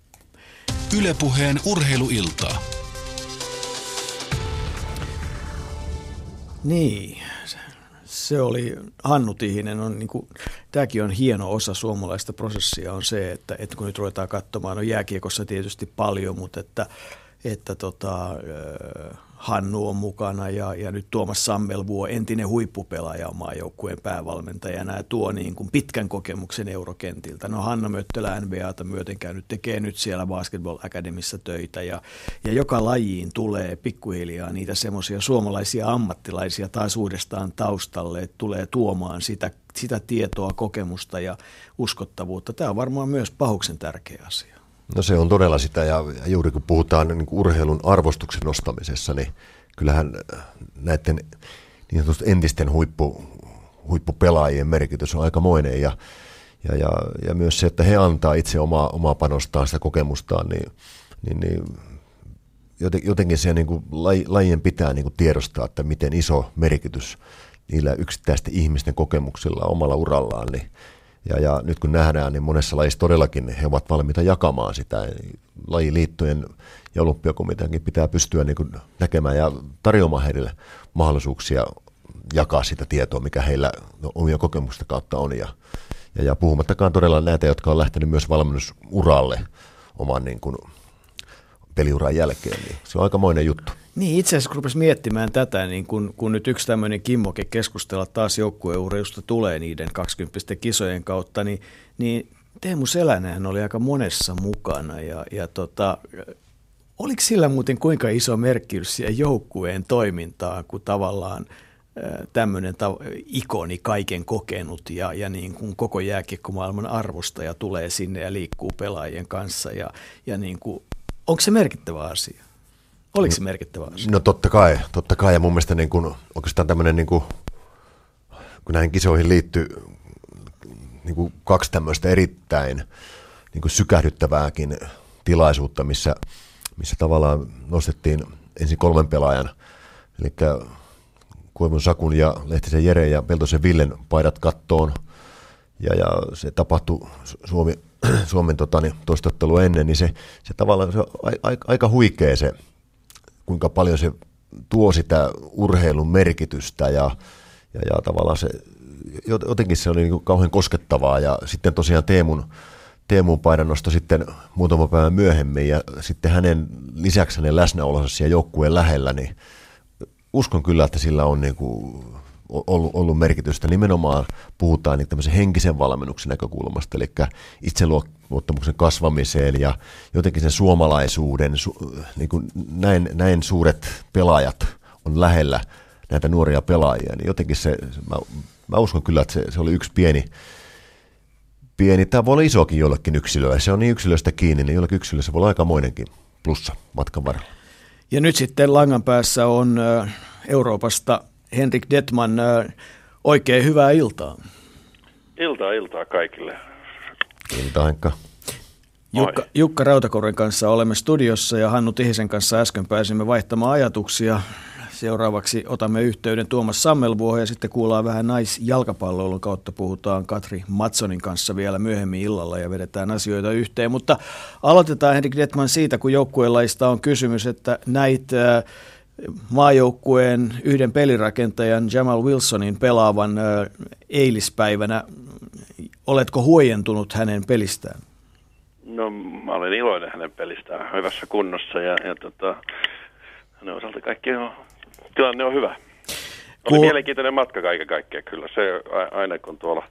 D: Ylepuheen urheiluiltaa.
A: Niin, se oli, Hannu Tihinen on, niin kuin, tämäkin on hieno osa suomalaista prosessia on se, että, että kun nyt ruvetaan katsomaan, no jääkiekossa tietysti paljon, mutta että, että tota, Hannu on mukana ja, ja nyt Tuomas Sammelvuo, entinen huippupelaaja on maajoukkueen päävalmentajana ja tuo niin kuin pitkän kokemuksen eurokentiltä. No Hanna Möttölä NBAta myöten käynyt, tekee nyt siellä Basketball Academissa töitä ja, ja joka lajiin tulee pikkuhiljaa niitä semmoisia suomalaisia ammattilaisia taas uudestaan taustalle, että tulee tuomaan sitä, sitä tietoa, kokemusta ja uskottavuutta. Tämä on varmaan myös pahuksen tärkeä asia.
B: No se on todella sitä, ja juuri kun puhutaan niin kuin urheilun arvostuksen nostamisessa, niin kyllähän näiden niin entisten huippu, huippupelaajien merkitys on aikamoinen, ja, ja, ja, ja myös se, että he antaa itse omaa, omaa panostaan, sitä kokemustaan, niin, niin, niin jotenkin se niin kuin lajien pitää niin kuin tiedostaa, että miten iso merkitys niillä yksittäisten ihmisten kokemuksilla omalla urallaan, niin ja, ja nyt kun nähdään, niin monessa lajissa todellakin he ovat valmiita jakamaan sitä. Lajiliittojen ja olympiakomiteankin pitää pystyä niin näkemään ja tarjoamaan heille mahdollisuuksia jakaa sitä tietoa, mikä heillä omia kokemusta kautta on. Ja, ja, ja puhumattakaan todella näitä, jotka on lähtenyt myös valmennusuralle oman niin kuin peliuran jälkeen, niin se on aikamoinen juttu.
A: Niin, itse asiassa kun miettimään tätä, niin kun, kun nyt yksi tämmöinen kimmoke keskustella taas joukkueurheilusta tulee niiden 20 kisojen kautta, niin, niin Teemu Selänähän oli aika monessa mukana ja, ja tota, oliko sillä muuten kuinka iso merkitys siihen joukkueen toimintaan, kun tavallaan tämmöinen ta- ikoni kaiken kokenut ja, ja niin kuin koko jääkiekkomaailman arvostaja tulee sinne ja liikkuu pelaajien kanssa ja, ja niin kuin, onko se merkittävä asia? Oliko se merkittävä asia?
B: No totta kai, totta kai. Ja mun mielestä niin kuin, oikeastaan tämmöinen, niin kuin, kun näihin kisoihin liittyy niin kuin kaksi tämmöistä erittäin niin kuin sykähdyttävääkin tilaisuutta, missä, missä tavallaan nostettiin ensin kolmen pelaajan, eli Koivun Sakun ja Lehtisen Jere ja Peltosen Villen paidat kattoon. Ja, ja se tapahtui Suomi, Suomen tota, niin, toistottelu ennen, niin se, se tavallaan se on aika, aika huikea se kuinka paljon se tuo sitä urheilun merkitystä ja, ja, ja tavallaan se, jotenkin se oli niin kuin kauhean koskettavaa. Ja sitten tosiaan Teemun, Teemun painannosto sitten muutama päivä myöhemmin ja sitten hänen lisäksi hänen läsnäolonsa siellä joukkueen lähellä, niin uskon kyllä, että sillä on niin kuin ollut, ollut merkitystä. Nimenomaan puhutaan niin tämmöisen henkisen valmennuksen näkökulmasta, eli itseluottamuksen kasvamiseen ja jotenkin sen suomalaisuuden, su, niin kuin näin, näin suuret pelaajat on lähellä näitä nuoria pelaajia, niin jotenkin se, mä, mä uskon kyllä, että se, se oli yksi pieni, pieni, tämä voi olla isokin jollekin yksilöä, se on niin yksilöstä kiinni, niin jollekin yksilössä se voi olla aikamoinenkin plussa matkan varrella.
A: Ja nyt sitten langan päässä on Euroopasta Henrik Detman, oikein hyvää iltaa.
E: Iltaa, iltaa kaikille.
B: Iltaa, Henkka.
A: Jukka, Jukka Rautakorren kanssa olemme studiossa ja Hannu Tihisen kanssa äsken pääsimme vaihtamaan ajatuksia. Seuraavaksi otamme yhteyden Tuomas Sammelvuohon ja sitten kuullaan vähän naisjalkapalloilun kautta. Puhutaan Katri Matsonin kanssa vielä myöhemmin illalla ja vedetään asioita yhteen. Mutta aloitetaan Henrik Detman siitä, kun joukkueenlaista on kysymys, että näitä maajoukkueen yhden pelirakentajan Jamal Wilsonin pelaavan eilispäivänä. Oletko huojentunut hänen pelistään?
E: No mä olen iloinen hänen pelistään, hyvässä kunnossa ja, ja tota, hänen osalta kaikki on, tilanne on hyvä. Oli Kuul... mielenkiintoinen matka kaiken kaikkiaan kyllä. Se aina kun tuolla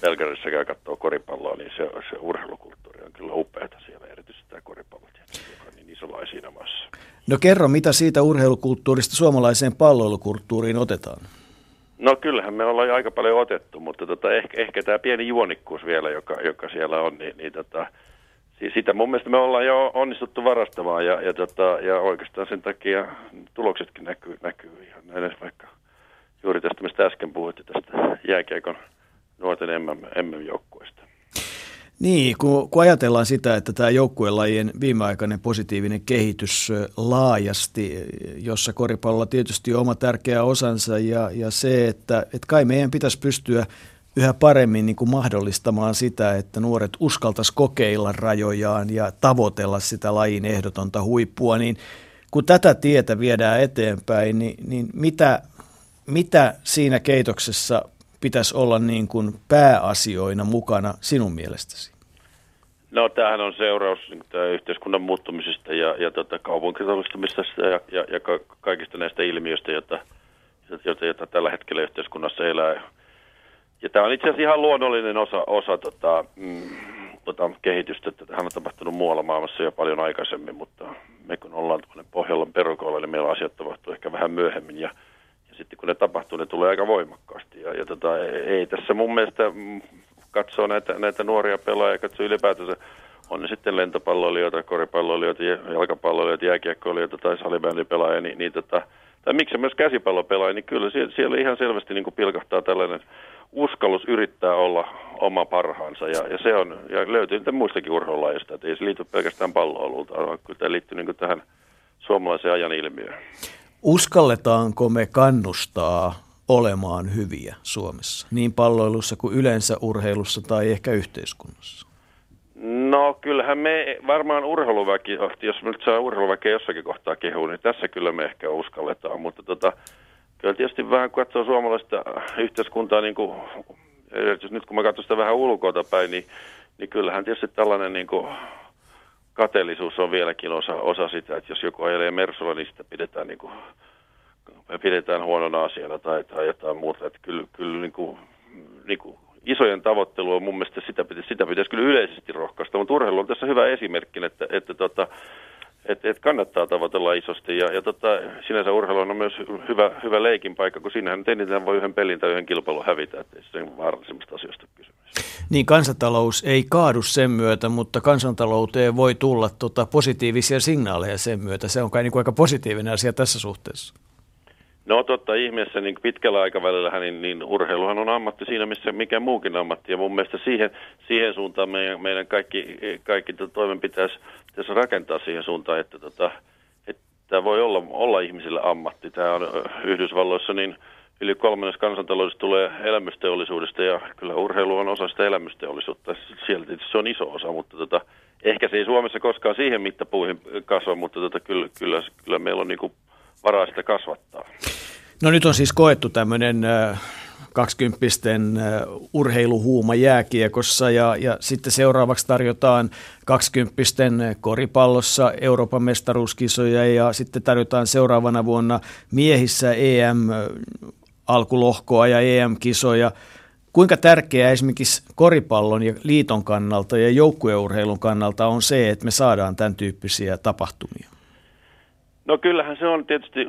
E: Belgradissa käy katsoa koripalloa, niin se, se urheilukulttuuri on kyllä upeata siellä, erityisesti tämä koripallo, joka on niin iso laji siinä maassa.
A: No kerro, mitä siitä urheilukulttuurista suomalaiseen palloilukulttuuriin otetaan?
E: No kyllähän me ollaan aika paljon otettu, mutta tota, ehkä, ehkä tämä pieni juonikkuus vielä, joka, joka siellä on, niin, niin tota, siis sitä mun mielestä me ollaan jo onnistuttu varastamaan ja, ja, tota, ja oikeastaan sen takia tuloksetkin näkyy, näkyy ihan näin, vaikka juuri tästä, mistä äsken puhuitte, tästä jääkiekon nuorten MM-joukkueesta.
A: Niin, kun, kun ajatellaan sitä, että tämä joukkuelajien viimeaikainen positiivinen kehitys laajasti, jossa koripallolla tietysti on oma tärkeä osansa ja, ja se, että, että kai meidän pitäisi pystyä yhä paremmin niin kuin mahdollistamaan sitä, että nuoret uskaltaisi kokeilla rajojaan ja tavoitella sitä lajin ehdotonta huippua, niin kun tätä tietä viedään eteenpäin, niin, niin mitä, mitä siinä keitoksessa pitäisi olla niin kuin pääasioina mukana sinun mielestäsi?
E: No tämähän on seuraus niin yhteiskunnan muuttumisesta ja, ja tota, kaupunkitaloustamisesta ja, ja, ja ka- kaikista näistä ilmiöistä, joita, joita, joita tällä hetkellä yhteiskunnassa elää. Ja tämä on itse asiassa ihan luonnollinen osa, osa tota, mm, tota kehitystä. Tähän on tapahtunut muualla maailmassa jo paljon aikaisemmin, mutta me kun ollaan Pohjolan perukoilla, niin meillä asiat tapahtuu ehkä vähän myöhemmin. Ja sitten kun ne tapahtuu, ne tulee aika voimakkaasti. Ja, ja tota, ei, tässä mun mielestä katsoo näitä, näitä nuoria pelaajia, katsoo ylipäätänsä on ne sitten lentopalloilijoita, koripalloilijoita, jalkapalloilijoita, jääkiekkoilijoita tai salibändipelaajia, niin, niin tota, tai miksi myös käsipallopelaaja, niin kyllä siellä, siellä ihan selvästi niin pilkahtaa tällainen uskallus yrittää olla oma parhaansa ja, ja se on, ja löytyy niitä muistakin urheilulajista, että ei se liity pelkästään palloilulta, vaan kyllä tämä liittyy niin tähän suomalaiseen ajan ilmiöön.
A: Uskalletaanko me kannustaa olemaan hyviä Suomessa, niin palloilussa kuin yleensä urheilussa tai ehkä yhteiskunnassa?
E: No kyllähän me varmaan urheiluväki, jos me nyt saa urheiluväkeä jossakin kohtaa kehua, niin tässä kyllä me ehkä uskalletaan, mutta tota, kyllä tietysti vähän kun katsoo suomalaista yhteiskuntaa, niin kuin, nyt kun mä katson sitä vähän ulkoa päin, niin, niin kyllähän tietysti tällainen niin kuin, kateellisuus on vieläkin osa, osa sitä, että jos joku ajelee Mersulla, niin sitä pidetään, niin kuin, pidetään huonona asiana tai, tai jotain muuta. Että kyllä, kyllä niin kuin, niin kuin isojen tavoittelu on mun mielestä sitä pitäisi, sitä pitäisi kyllä yleisesti rohkaista, mutta urheilu on tässä hyvä esimerkki, että, että tota, että et kannattaa tavoitella isosti. Ja, ja tota, sinänsä urheilu on myös hyvä, hyvä leikin paikka, kun siinähän eniten voi yhden pelin tai yhden kilpailun hävitä, että se on vaarallisimmasta asioista kysymys.
A: Niin kansantalous ei kaadu sen myötä, mutta kansantalouteen voi tulla tota positiivisia signaaleja sen myötä. Se on kai niin kuin aika positiivinen asia tässä suhteessa.
E: No totta ihmeessä niin pitkällä aikavälillä niin, niin urheiluhan on ammatti siinä, missä mikä muukin ammatti. Ja mun mielestä siihen, siihen suuntaan meidän, meidän kaikki, kaikki toimenpiteet pitäisi rakentaa siihen suuntaan, että, tota, että tämä voi olla, olla ihmisille ammatti. Tämä on Yhdysvalloissa niin yli kolmannes kansantaloudesta tulee elämysteollisuudesta ja kyllä urheilu on osa sitä elämysteollisuutta. Tietysti se on iso osa, mutta tota, ehkä se ei Suomessa koskaan siihen mittapuihin kasva, mutta tota, kyllä, kyllä, kyllä meillä on niin kuin varaa sitä kasvattaa.
A: No nyt on siis koettu tämmöinen kaksikymppisten urheiluhuuma jääkiekossa ja, ja sitten seuraavaksi tarjotaan kaksikymppisten koripallossa Euroopan mestaruuskisoja ja sitten tarjotaan seuraavana vuonna miehissä EM-alkulohkoa ja EM-kisoja. Kuinka tärkeää esimerkiksi koripallon ja liiton kannalta ja joukkueurheilun kannalta on se, että me saadaan tämän tyyppisiä tapahtumia?
E: No kyllähän se on tietysti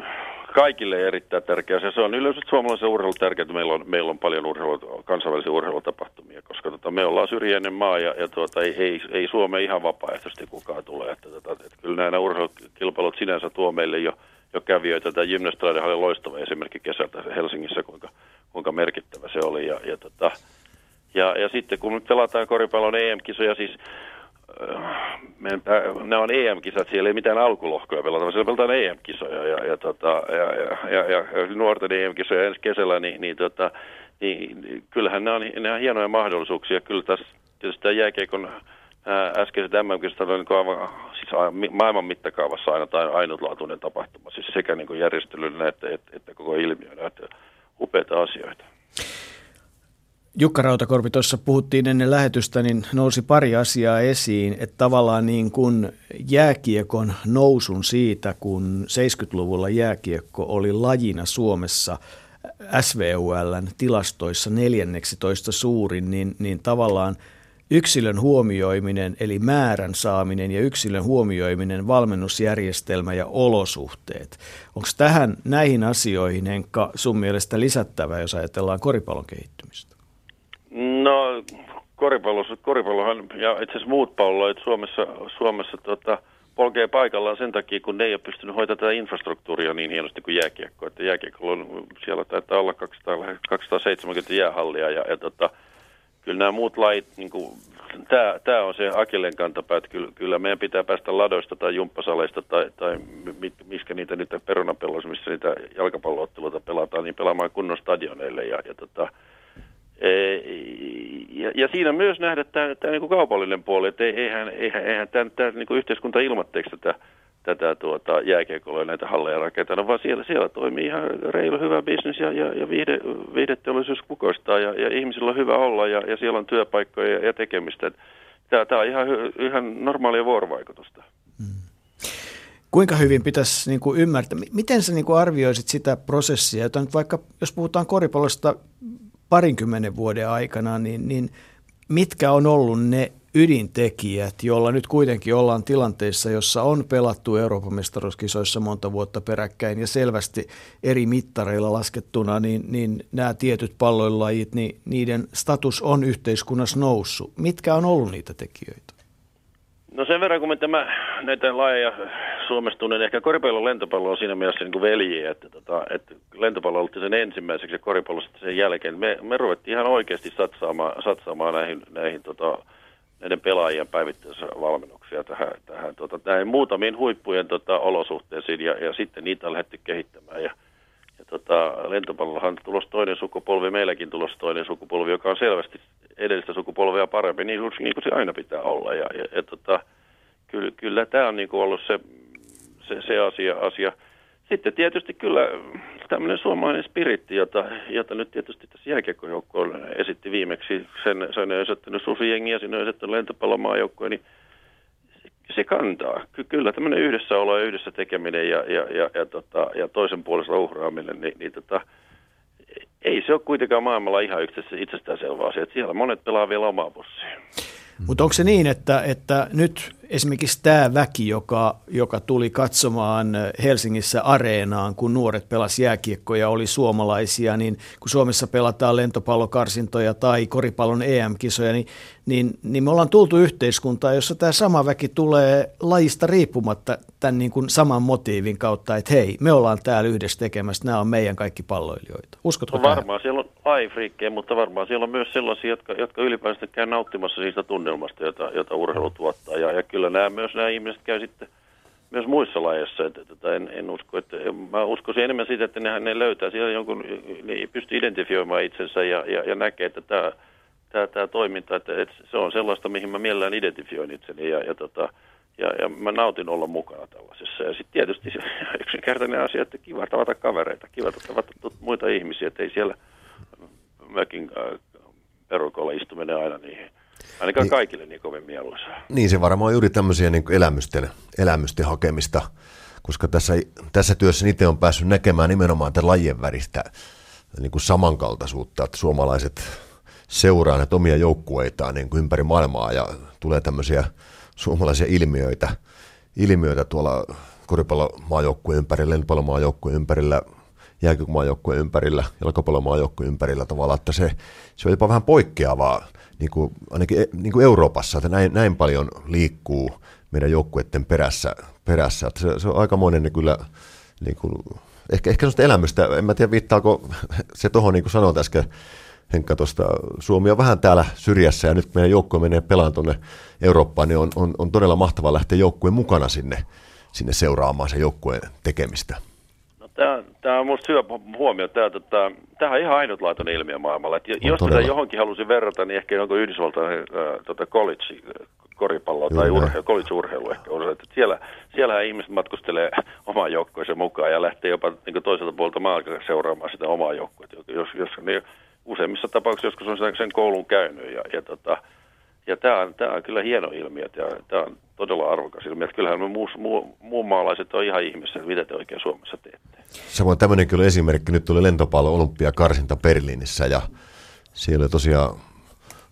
E: kaikille erittäin tärkeä Se on yleensä suomalaisen urheilu tärkeää, että meillä on, meillä on paljon urheilu, kansainvälisiä urheilutapahtumia, koska tota, me ollaan syrjäinen maa ja, ja tuota, ei, ei, ei Suomeen ihan vapaaehtoisesti kukaan tule. Että, tota, että kyllä nämä urheilukilpailut sinänsä tuo meille jo, jo kävijöitä. Tämä Gymnastrade oli loistava esimerkki kesältä Helsingissä, kuinka, kuinka merkittävä se oli. Ja, ja, tota, ja, ja sitten kun nyt pelataan koripallon EM-kisoja, siis ne on EM-kisat, siellä ei mitään alkulohkoja pelata, vaan siellä pelataan EM-kisoja ja, ja, tota, ja, ja, ja, ja nuorten EM-kisoja ensi kesällä, niin, niin, tota, niin kyllähän ne on, ne on hienoja mahdollisuuksia. Kyllä tässä tietysti tämä jääkeikon äskeiset MM-kisat on niin aivan, siis maailman mittakaavassa aina tai ainutlaatuinen tapahtuma, siis sekä niin järjestelyllä että, että, että koko ilmiönä, että upeita asioita.
A: Jukka Rautakorpi, tuossa puhuttiin ennen lähetystä, niin nousi pari asiaa esiin, että tavallaan niin kuin jääkiekon nousun siitä, kun 70-luvulla jääkiekko oli lajina Suomessa SVULn tilastoissa neljänneksi toista suurin, niin, niin tavallaan yksilön huomioiminen, eli määrän saaminen ja yksilön huomioiminen, valmennusjärjestelmä ja olosuhteet. Onko tähän näihin asioihin, Henkka, sun mielestä lisättävä, jos ajatellaan koripallon kehittymistä?
E: No koripallossa, koripallohan ja itse asiassa muut palloit Suomessa, Suomessa tota, polkee paikallaan sen takia, kun ne ei ole pystynyt hoitamaan tätä infrastruktuuria niin hienosti kuin jääkiekko. Että jääkiekko on, siellä taitaa olla 200, 270 jäähallia ja, ja tota, kyllä nämä muut lait, niin kuin, tämä, tämä on se Akilleen kantapää, että kyllä, kyllä meidän pitää päästä ladoista tai jumppasaleista tai, tai mit, miskä niitä nyt perunapelloissa, missä niitä jalkapallootteluita pelataan, niin pelaamaan kunnon stadioneille ja, ja tota, ja, ja siinä myös nähdä tämä, tämä niin kuin kaupallinen puoli, että eihän, eihän, eihän tämä, tämä niin kuin yhteiskunta ilmatteeksi tätä, tätä tuota, jääkiekolla näitä halleja rakentanut, vaan siellä, siellä toimii ihan reilu hyvä bisnes ja, ja, ja viihde, viihdeteollisuus kukoistaa ja, ja ihmisillä on hyvä olla ja, ja siellä on työpaikkoja ja, tekemistä. Tämä, tämä on ihan, ihan normaalia vuorovaikutusta.
A: Kuinka hyvin pitäisi niin kuin ymmärtää, miten sä niin kuin arvioisit sitä prosessia, jota nyt vaikka, jos puhutaan koripallosta parinkymmenen vuoden aikana, niin, niin mitkä on ollut ne ydintekijät, joilla nyt kuitenkin ollaan tilanteessa, jossa on pelattu Euroopan mestaruuskisoissa monta vuotta peräkkäin ja selvästi eri mittareilla laskettuna, niin, niin nämä tietyt palloilajit, niin niiden status on yhteiskunnassa noussut. Mitkä on ollut niitä tekijöitä?
E: No sen verran, kun me tämä, näitä lajeja suomestuneen, ehkä koripallon lentopallo on siinä mielessä niin kuin veljiä, että, tota, että lentopallo oli sen ensimmäiseksi ja koripallo sen jälkeen. Me, me ruvettiin ihan oikeasti satsaamaan, satsaamaan näihin, näihin tota, näiden pelaajien päivittäisvalmennuksia tähän, tähän tota, näihin muutamiin huippujen tota, olosuhteisiin ja, ja sitten niitä lähdetty kehittämään. Ja tota, lentopallollahan tulos toinen sukupolvi, meilläkin tulos toinen sukupolvi, joka on selvästi edellistä sukupolvea parempi, niin, niin kuin se aina pitää olla. Ja, ja, ja tota, kyllä, kyllä tämä on niin kuin ollut se, se, se asia, asia. Sitten tietysti kyllä tämmöinen suomalainen spiritti, jota, jota nyt tietysti tässä jääkiekkojoukko esitti viimeksi, sen, sen on esittänyt Susi-jengi ja sinne on esittänyt lentopallomaajoukkoja, niin se, kantaa. Ky, kyllä tämmöinen yhdessäolo ja yhdessä tekeminen ja, ja, ja, ja, tota, ja toisen puolesta uhraaminen, niin, niin tota, ei se ole kuitenkaan maailmalla ihan itsestäänselvä asia. Että siellä monet pelaa vielä omaa bussia.
A: Mutta onko se niin, että, että nyt esimerkiksi tämä väki, joka, joka tuli katsomaan Helsingissä areenaan, kun nuoret pelas jääkiekkoja, oli suomalaisia, niin kun Suomessa pelataan lentopallokarsintoja tai koripallon EM-kisoja, niin, niin, niin me ollaan tultu yhteiskuntaan, jossa tämä sama väki tulee lajista riippumatta tämän niin kuin saman motiivin kautta, että hei, me ollaan täällä yhdessä tekemässä, nämä on meidän kaikki palloilijoita. Uskotko
E: no varmaan tähän? siellä on lajifriikkejä, mutta varmaan siellä on myös sellaisia, jotka, jotka ylipäänsä käy nauttimassa siitä tunnelmasta, jota, jota urheilu tuottaa. Ja, ja kyllä nämä, myös nämä ihmiset käy sitten myös muissa lajeissa. Että, että en, en usko, että, mä uskoisin enemmän siitä, että ne, ne löytää siellä jonkun, ne pystyy identifioimaan itsensä ja, ja, ja näkee, että tämä, tämä, tämä toiminta, että, että se on sellaista, mihin mä mielellään identifioin itseni ja, ja, tota, ja, ja mä nautin olla mukana tällaisessa. Ja sitten tietysti yksinkertainen asia, että kiva tavata kavereita, kiva tavata muita ihmisiä, että ei siellä mökin äh, perukolla istuminen aina niihin Ainakaan niin, kaikille niin kovin mieluisaa.
B: Niin, se varmaan juuri tämmöisiä niin elämysten, elämysten hakemista, koska tässä, tässä työssä itse on päässyt näkemään nimenomaan tämän lajien väristä niin kuin samankaltaisuutta, että suomalaiset seuraa näitä omia joukkueitaan niin kuin ympäri maailmaa ja tulee tämmöisiä suomalaisia ilmiöitä, ilmiöitä tuolla koripallomaajoukkueen ympärillä, lentopallomaajoukkueen ympärillä, jääkiekkomaajoukkueen ympärillä, jalkapallomaajoukkueen ympärillä tavalla, että se, se on jopa vähän poikkeavaa niin kuin, ainakin e, niin kuin Euroopassa, että näin, näin paljon liikkuu meidän joukkueiden perässä. perässä. Että se, se on aikamoinen niin kyllä, niin kuin, ehkä, ehkä sellaista elämystä, en mä tiedä viittaako se tuohon, niin kuin sanoin äsken, Henkka tuosta, Suomi on vähän täällä syrjässä ja nyt meidän joukkue menee pelaan tuonne Eurooppaan, niin on, on, on todella mahtavaa lähteä joukkueen mukana sinne, sinne seuraamaan sen joukkueen tekemistä.
E: Tämä, tämä on minusta hyvä huomio. Tämä, tota, tämä on ihan ainutlaatuinen ilmiö maailmalla. Et jos tätä johonkin halusin verrata, niin ehkä onko Yhdysvaltain äh, tota college koripalloa tai urheilu, college-urheilu ehkä on. Että siellä, siellähän ihmiset matkustelee omaan joukkoisen mukaan ja lähtee jopa niin toiselta puolta maailmaa seuraamaan sitä omaa joukkoa. Jos, jos, niin useimmissa tapauksissa joskus on sen koulun käynyt ja, ja tota, ja tämä on, tämä on kyllä hieno ilmiö ja tämä on todella arvokas ilmiö. Että kyllähän me muu, muu, muun maalaiset on ihan ihmeessä, että mitä te oikein Suomessa teette.
B: Samoin tämmöinen kyllä esimerkki. Nyt tuli lentopallo olympiakarsinta Berliinissä ja siellä tosiaan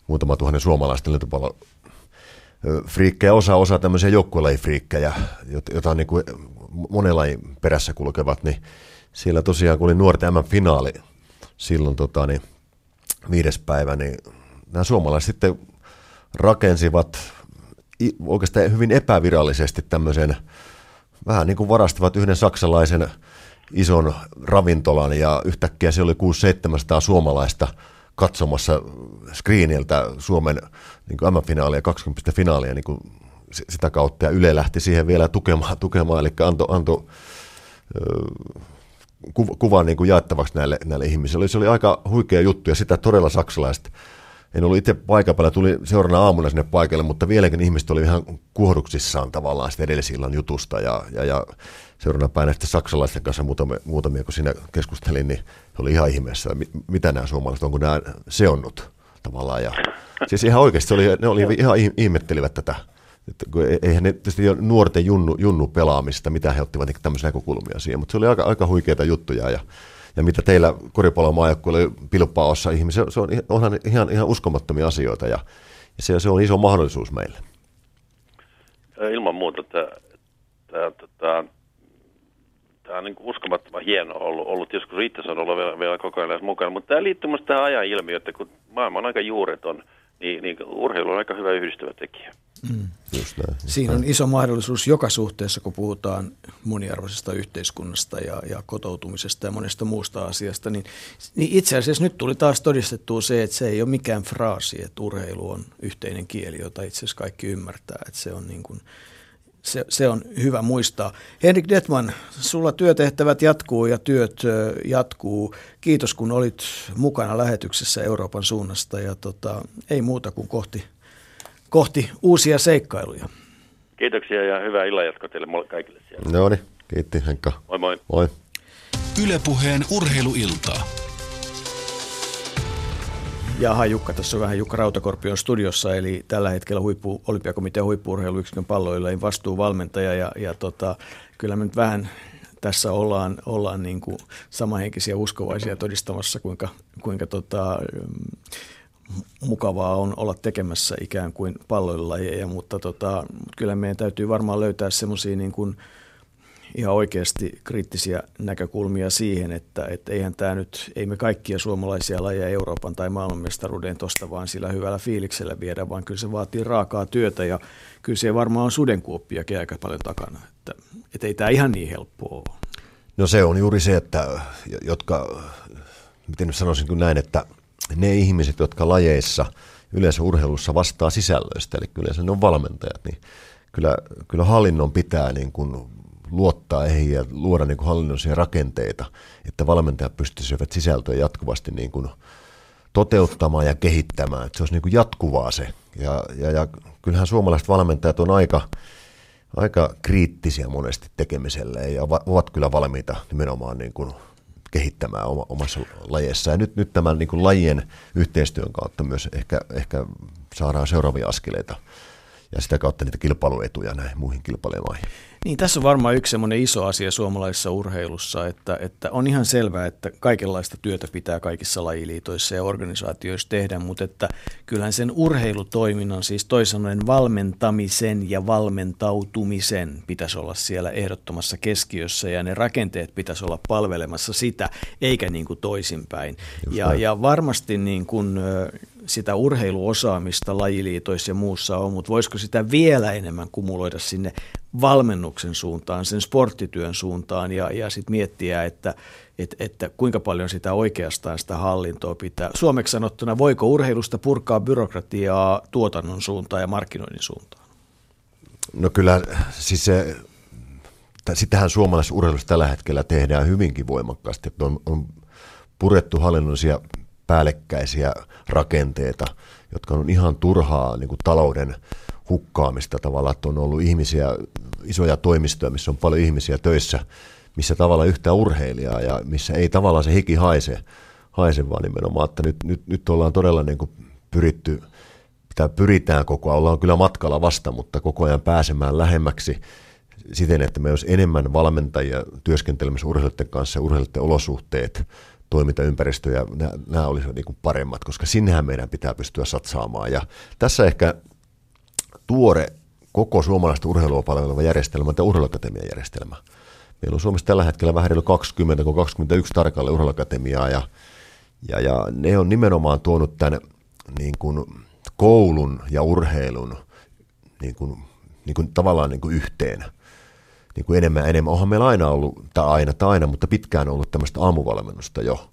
B: muutama tuhannen suomalaisten lentopallo friikkejä, osa, osa tämmöisiä joukkuelajifriikkejä, joita on niin kuin monenlajin perässä kulkevat, niin siellä tosiaan kun oli nuorten M-finaali silloin tota, niin viides päivä, niin nämä suomalaiset sitten rakensivat oikeastaan hyvin epävirallisesti tämmöisen, vähän niin kuin varastivat yhden saksalaisen ison ravintolan ja yhtäkkiä se oli 600-700 suomalaista katsomassa screeniltä Suomen niin M-finaalia, 20 finaalia niin kuin sitä kautta ja Yle lähti siihen vielä tukemaan, tukemaan eli antoi anto, kuvan niin kuin jaettavaksi näille, näille ihmisille. Se oli aika huikea juttu ja sitä todella saksalaiset en ollut itse paikan päällä, tuli seuraavana aamuna sinne paikalle, mutta vieläkin ihmiset oli ihan kuohduksissaan tavallaan sitä edellisillan jutusta ja, ja, ja seuraavana päivänä sitten saksalaisten kanssa muutamia, muutamia kun siinä keskustelin, niin oli ihan ihmeessä, mitä nämä suomalaiset, onko nämä seonnut tavallaan. Ja, siis ihan oikeasti oli, ne oli ihan ihmettelivät tätä. Että eihän ne tietysti nuorten junnu, junnu pelaamista, mitä he ottivat niin tämmöisiä näkökulmia siihen, mutta se oli aika, aika huikeita juttuja ja, ja mitä teillä koripallomaajoukkueella pilppaossa ihmisiä, se on, onhan ihan, ihan uskomattomia asioita ja, ja se, se on iso mahdollisuus meille.
E: Ilman muuta tämä, tämä on niin uskomattoman hieno ollut, ollut joskus itse on ollut vielä, vielä koko ajan mukana, mutta tämä liittyy myös tähän ajan ilmiöön, että kun maailma on aika juureton, niin, niin urheilu on aika hyvä yhdistävä tekijä. Mm.
A: Just näin, just Siinä on iso mahdollisuus joka suhteessa, kun puhutaan moniarvoisesta yhteiskunnasta ja, ja kotoutumisesta ja monesta muusta asiasta. Niin, niin itse asiassa nyt tuli taas todistettua se, että se ei ole mikään fraasi, että urheilu on yhteinen kieli, jota itse asiassa kaikki ymmärtää. Että se on niin kuin, se, se on hyvä muistaa. Henrik Detman, sulla työtehtävät jatkuu ja työt jatkuu. Kiitos kun olit mukana lähetyksessä Euroopan suunnasta ja tota, ei muuta kuin kohti, kohti uusia seikkailuja.
E: Kiitoksia ja hyvää illanjatkoa teille kaikille siellä.
B: No niin, kiitti Henkka.
E: Moi moi.
B: Moi.
D: Ylepuheen urheiluiltaa.
A: Jaha, Jukka, tässä on vähän Jukka Rautakorpi on studiossa, eli tällä hetkellä huippu, olympiakomitean huippu-urheiluyksikön palloilla vastuuvalmentaja, ja, ja tota, kyllä me nyt vähän tässä ollaan, ollaan niin kuin samanhenkisiä uskovaisia todistamassa, kuinka, kuinka tota, mukavaa on olla tekemässä ikään kuin palloilla, mutta tota, kyllä meidän täytyy varmaan löytää semmoisia niin kuin – ihan oikeasti kriittisiä näkökulmia siihen, että, että eihän tämä nyt, ei me kaikkia suomalaisia lajeja Euroopan tai maailmanmestaruuden tuosta vaan sillä hyvällä fiiliksellä viedä, vaan kyllä se vaatii raakaa työtä ja kyllä se varmaan on sudenkuoppiakin aika paljon takana, että, että ei tämä ihan niin helppoa ole.
B: No se on juuri se, että jotka, miten sanoisin kuin näin, että ne ihmiset, jotka lajeissa yleensä urheilussa vastaa sisällöistä, eli kyllä ne on valmentajat, niin kyllä, kyllä hallinnon pitää niin kuin luottaa heihin ja luoda niin kuin hallinnollisia rakenteita, että valmentajat pystyisivät sisältöä jatkuvasti niin kuin toteuttamaan ja kehittämään. Että se olisi niin kuin jatkuvaa se. Ja, ja, ja kyllähän suomalaiset valmentajat on aika, aika kriittisiä monesti tekemiselle ja ovat kyllä valmiita nimenomaan niin kuin kehittämään omassa lajeissa. Ja nyt, nyt tämän niin kuin lajien yhteistyön kautta myös ehkä, ehkä saadaan seuraavia askeleita ja sitä kautta niitä kilpailuetuja näihin muihin kilpailemaihin.
A: Niin, tässä on varmaan yksi semmoinen iso asia suomalaisessa urheilussa, että, että on ihan selvää, että kaikenlaista työtä pitää kaikissa lajiliitoissa ja organisaatioissa tehdä, mutta että kyllähän sen urheilutoiminnan, siis toisaalta valmentamisen ja valmentautumisen pitäisi olla siellä ehdottomassa keskiössä ja ne rakenteet pitäisi olla palvelemassa sitä, eikä niin kuin toisinpäin. ja, ja varmasti niin kuin, sitä urheiluosaamista lajiliitoissa ja muussa on, mutta voisiko sitä vielä enemmän kumuloida sinne valmennuksen suuntaan, sen sporttityön suuntaan ja, ja sitten miettiä, että, että, että kuinka paljon sitä oikeastaan sitä hallintoa pitää. Suomeksi sanottuna, voiko urheilusta purkaa byrokratiaa tuotannon suuntaan ja markkinoinnin suuntaan?
B: No kyllä, siis se, sitähän suomalaisessa urheilussa tällä hetkellä tehdään hyvinkin voimakkaasti, että on, on purettu hallinnollisia päällekkäisiä rakenteita, jotka on ihan turhaa niin kuin talouden hukkaamista tavallaan, että on ollut ihmisiä, isoja toimistoja, missä on paljon ihmisiä töissä, missä tavallaan yhtä urheilijaa ja missä ei tavallaan se hiki haise, haise vaan nimenomaan, että nyt, nyt, nyt ollaan todella niin kuin pyritty, tai pyritään koko ajan, ollaan kyllä matkalla vasta, mutta koko ajan pääsemään lähemmäksi siten, että me olisi enemmän valmentajia työskentelemässä urheilijoiden kanssa ja urheilijoiden olosuhteet, toimintaympäristö ja nämä, nämä olisivat niin kuin paremmat, koska sinnehän meidän pitää pystyä satsaamaan. Ja tässä ehkä tuore koko suomalaista urheilua palveleva järjestelmä on urheiluakatemian järjestelmä. Meillä on Suomessa tällä hetkellä vähän yli 20 21 tarkalle urheiluakatemiaa ja, ja, ja ne on nimenomaan tuonut tämän niin kuin koulun ja urheilun niin kuin, niin kuin tavallaan niin kuin yhteen niin kuin enemmän ja enemmän. Onhan meillä aina ollut, tai aina tai aina, mutta pitkään ollut tämmöistä aamuvalmennusta jo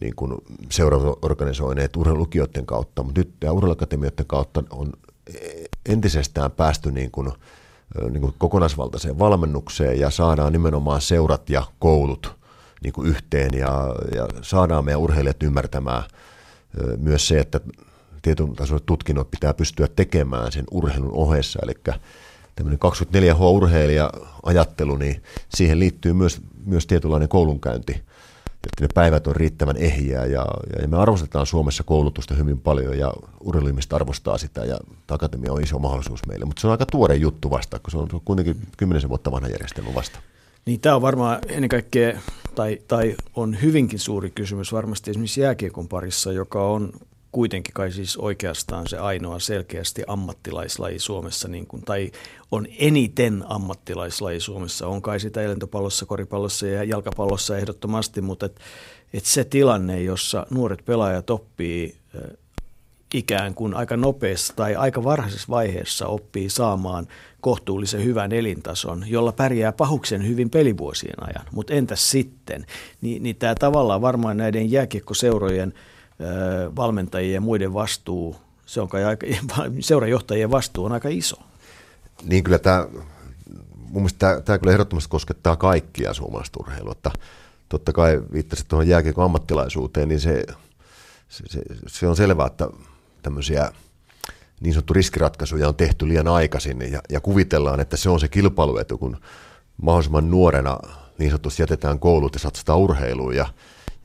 B: niin kuin seuraavat organisoineet urheilulukioiden kautta, mutta nyt tämä urheiluakatemioiden kautta on entisestään päästy niin kuin, niin kuin kokonaisvaltaiseen valmennukseen ja saadaan nimenomaan seurat ja koulut niin kuin yhteen ja, ja saadaan meidän urheilijat ymmärtämään myös se, että tietyn tasoiset tutkinnot pitää pystyä tekemään sen urheilun ohessa, eli tämmöinen 24H-urheilija-ajattelu, niin siihen liittyy myös, myös tietynlainen koulunkäynti että ne päivät on riittävän ehjiä ja, ja me arvostetaan Suomessa koulutusta hyvin paljon ja urheiluimista arvostaa sitä ja akatemia on iso mahdollisuus meille, mutta se on aika tuore juttu vasta, kun se on kuitenkin kymmenisen vuotta vanha järjestelmä vasta.
A: Niin tämä on varmaan ennen kaikkea, tai, tai on hyvinkin suuri kysymys varmasti esimerkiksi jääkiekon parissa, joka on kuitenkin kai siis oikeastaan se ainoa selkeästi ammattilaislaji Suomessa, niin kuin, tai on eniten ammattilaislaji Suomessa. On kai sitä lentopallossa, koripallossa ja jalkapallossa ehdottomasti, mutta et, et se tilanne, jossa nuoret pelaajat oppii ikään kuin aika nopeassa tai aika varhaisessa vaiheessa oppii saamaan kohtuullisen hyvän elintason, jolla pärjää pahuksen hyvin pelivuosien ajan. Mutta entäs sitten? Ni, niin tämä tavallaan varmaan näiden jääkiekkoseurojen – valmentajien ja muiden vastuu, se on kai aika, seurajohtajien vastuu on aika iso.
B: Niin kyllä tämä, mun mielestä tämä, tämä kyllä ehdottomasti koskettaa kaikkia suomalaista urheilua, että totta kai viittasit tuohon jääkiekon ammattilaisuuteen, niin se, se, se, se on selvää, että tämmöisiä niin sanottu riskiratkaisuja on tehty liian aikaisin ja, ja kuvitellaan, että se on se kilpailuetu, kun mahdollisimman nuorena niin sanotusti jätetään koulut ja satsataan urheiluun ja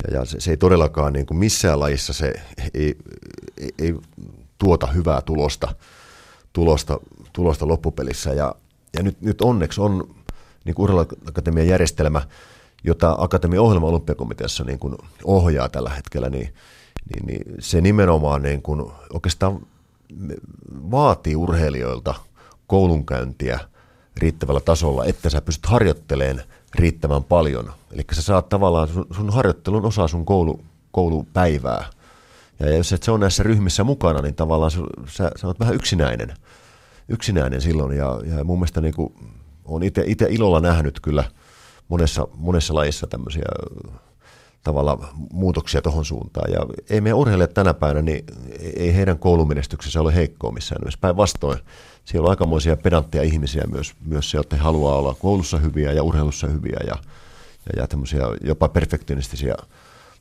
B: ja, ja se, se ei todellakaan niin kuin missään lajissa se ei, ei, ei tuota hyvää tulosta, tulosta, tulosta loppupelissä. Ja, ja nyt, nyt onneksi on niin urheiluakatemian järjestelmä, jota Akatemian ohjelma olympiakomiteassa niin kuin ohjaa tällä hetkellä, niin, niin, niin se nimenomaan niin kuin oikeastaan vaatii urheilijoilta koulunkäyntiä riittävällä tasolla, että sä pystyt harjoittelemaan riittävän paljon. Eli sä saat tavallaan sun, sun harjoittelun osa sun koulu, koulupäivää. Ja jos et se on näissä ryhmissä mukana, niin tavallaan sä, sä oot vähän yksinäinen, yksinäinen silloin. Ja, ja mun mielestä niin kuin, on itse ilolla nähnyt kyllä monessa, monessa lajissa tämmöisiä tavalla muutoksia tuohon suuntaan. Ja ei meidän urheilijat tänä päivänä, niin ei heidän koulumenestyksensä ole heikkoa missään nimessä. Päinvastoin siellä on aikamoisia pedantteja ihmisiä myös, myös se, että he haluaa olla koulussa hyviä ja urheilussa hyviä ja, ja, ja tämmöisiä jopa perfektionistisia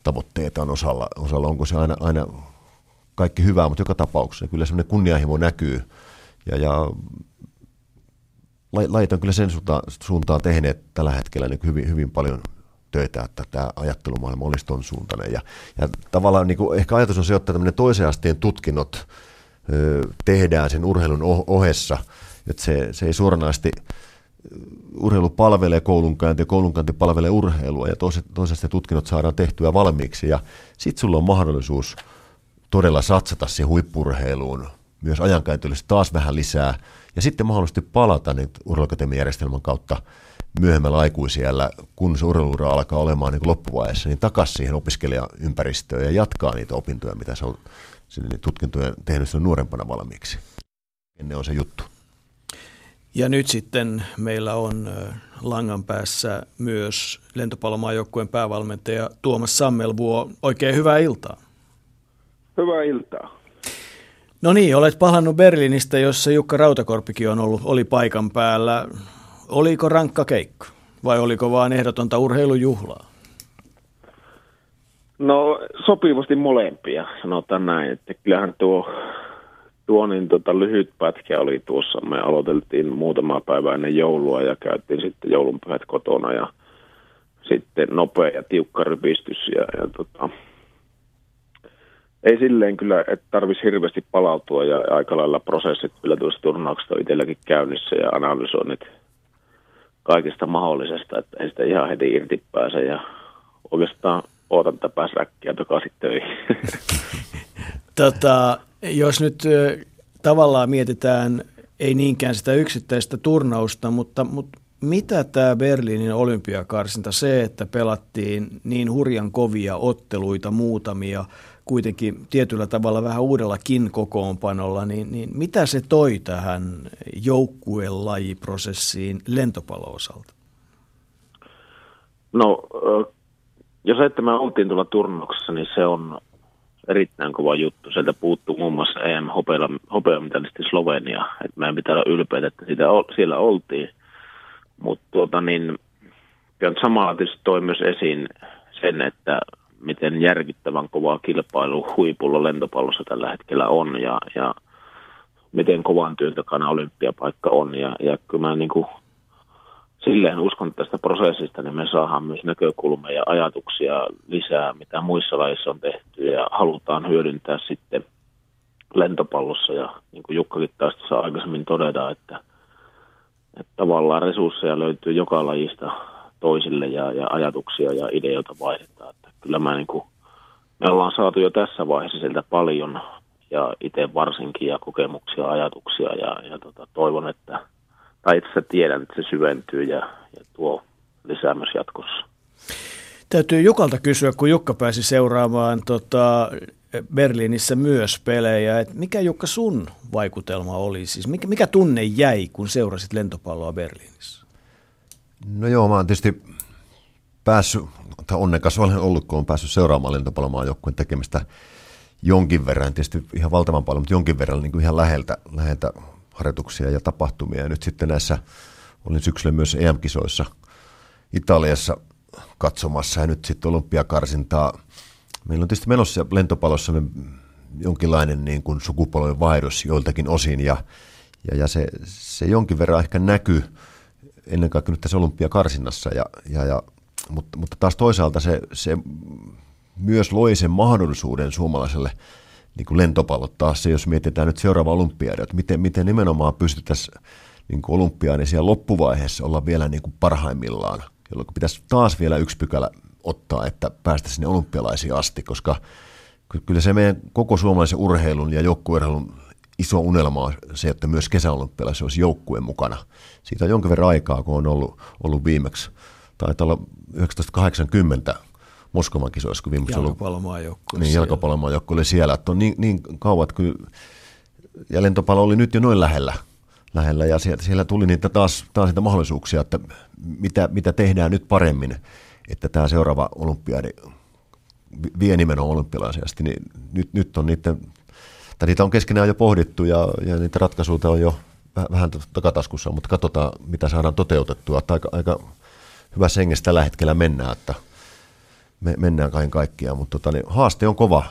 B: tavoitteita on osalla. osalla. Onko se aina, aina kaikki hyvää, mutta joka tapauksessa kyllä semmoinen kunnianhimo näkyy ja, ja lait on kyllä sen suuntaan, suuntaan tehneet tällä hetkellä niin hyvin, hyvin paljon töitä, että tämä ajattelumaailma olisi tuon suuntainen. Ja, ja tavallaan niin kuin, ehkä ajatus on se, että tämmöinen toisen asteen tutkinnot tehdään sen urheilun ohessa, että se, se ei suoranaisesti urheilu palvelee koulunkäynti ja koulunkäynti palvelee urheilua ja toisesta tutkinnot saadaan tehtyä valmiiksi. Ja sitten sulla on mahdollisuus todella satsata siihen huippurheiluun myös ajankäytöllisesti taas vähän lisää. Ja sitten mahdollisesti palata niin urheilukatemiajärjestelmän kautta myöhemmällä aikuisiellä, kun se urheiluura alkaa olemaan niin loppuvaiheessa, niin takaisin siihen opiskelijaympäristöön ja jatkaa niitä opintoja, mitä se on sinne tutkintoja tehnyt sen nuorempana valmiiksi. Ennen on se juttu.
A: Ja nyt sitten meillä on langan päässä myös lentopallomaajoukkueen päävalmentaja Tuomas Sammelvuo. Oikein hyvää iltaa.
F: Hyvää iltaa.
A: No niin, olet palannut Berliinistä, jossa Jukka Rautakorpikin on ollut, oli paikan päällä. Oliko rankka keikka vai oliko vaan ehdotonta urheilujuhlaa?
F: No sopivasti molempia, sanotaan näin. Että kyllähän tuo, tuo niin tota, lyhyt pätkä oli tuossa. Me aloiteltiin muutama päivä ennen joulua ja käytiin sitten joulunpyhät kotona ja sitten nopea ja tiukka rypistys. Ja, ja tota, ei silleen kyllä, että tarvitsisi hirveästi palautua ja aika lailla prosessit kyllä tuossa turnauksesta on itselläkin käynnissä ja analysoinnit kaikista mahdollisesta, että ei sitä ihan heti irti pääse ja oikeastaan ootan tätä pääsräkkiä takaisin töihin.
A: tota, jos nyt tavallaan mietitään, ei niinkään sitä yksittäistä turnausta, mutta, mutta mitä tämä Berliinin olympiakarsinta, se, että pelattiin niin hurjan kovia otteluita muutamia, kuitenkin tietyllä tavalla vähän uudellakin kokoonpanolla, niin, niin mitä se toi tähän joukkuelajiprosessiin lentopallo-osalta?
F: No jos me oltiin tuolla turnauksessa, niin se on erittäin kova juttu. Sieltä puuttuu muun muassa EM hopeamitalisti Slovenia. Et meidän pitää olla ylpeitä, että sitä, siellä oltiin. Mutta tuota, niin, samalla tietysti toi myös esiin sen, että miten järkyttävän kovaa kilpailu huipulla lentopallossa tällä hetkellä on ja, ja miten kovan työn takana olympiapaikka on. Ja, ja kyllä mä niin kuin
G: silleen uskon tästä prosessista, niin me saadaan myös näkökulmia ja ajatuksia lisää, mitä muissa laissa on tehty ja halutaan hyödyntää sitten lentopallossa ja niin kuin Jukkakin taas saa aikaisemmin todeta, että, että tavallaan resursseja löytyy joka lajista toisille ja, ja ajatuksia ja ideoita vaihdetaan. Kyllä mä niin kuin, me ollaan saatu jo tässä vaiheessa sieltä paljon ja itse varsinkin ja kokemuksia, ajatuksia ja, ja tota, toivon, että tai itse tiedän, että se syventyy ja, ja tuo lisää myös jatkossa.
A: Täytyy Jukalta kysyä, kun Jukka pääsi seuraamaan tota, Berliinissä myös pelejä, että mikä Jukka sun vaikutelma oli? Siis mikä, mikä tunne jäi, kun seurasit lentopalloa Berliinissä?
B: No joo, mä oon tietysti päässyt, tai onnekas olen ollut, kun olen pääsnyt seuraamaan lentopallomaan joukkueen tekemistä jonkin verran, tietysti ihan valtavan paljon, mutta jonkin verran niin kuin ihan läheltä, läheltä harjoituksia ja tapahtumia. Ja nyt sitten näissä, olin syksyllä myös EM-kisoissa Italiassa katsomassa ja nyt sitten olympiakarsintaa. Meillä on tietysti menossa lentopallossa jonkinlainen niin kuin sukupolven vaihdos joiltakin osin ja, ja, ja se, se jonkin verran ehkä näkyy ennen kaikkea nyt tässä olympiakarsinnassa, ja, ja, ja, mutta, mutta taas toisaalta se, se myös loi sen mahdollisuuden suomalaiselle niin kuin lentopallottaa se, jos mietitään nyt seuraava olympiadia, että miten, miten nimenomaan pystyttäisiin niin kuin olympiaani siellä loppuvaiheessa olla vielä niin kuin parhaimmillaan, jolloin pitäisi taas vielä yksi pykälä ottaa, että päästä sinne olympialaisiin asti, koska kyllä se meidän koko suomalaisen urheilun ja joukkueurheilun iso unelma on se, että myös kesäolympialaisissa olisi joukkueen mukana. Siitä on jonkin verran aikaa, kun on ollut, ollut viimeksi, taitaa olla 1980 Moskovan kisoissa, kun viimeksi
A: ollut...
B: Niin, jalkapallomaajoukko oli siellä. Että on niin, niin kauan, että kyllä, ja lentopallo oli nyt jo noin lähellä. lähellä ja siellä, siellä tuli niitä taas, taas niitä mahdollisuuksia, että mitä, mitä tehdään nyt paremmin, että tämä seuraava olympiadi vie nimenomaan olympialaisesti, niin nyt, nyt on niiden, tai niitä on keskenään jo pohdittu ja, ja niitä ratkaisuja on jo vähän takataskussa, mutta katsotaan, mitä saadaan toteutettua. Että aika, aika hyvä hengestä tällä hetkellä mennään, että me mennään kaiken kaikkiaan, mutta tota, niin haaste on kova.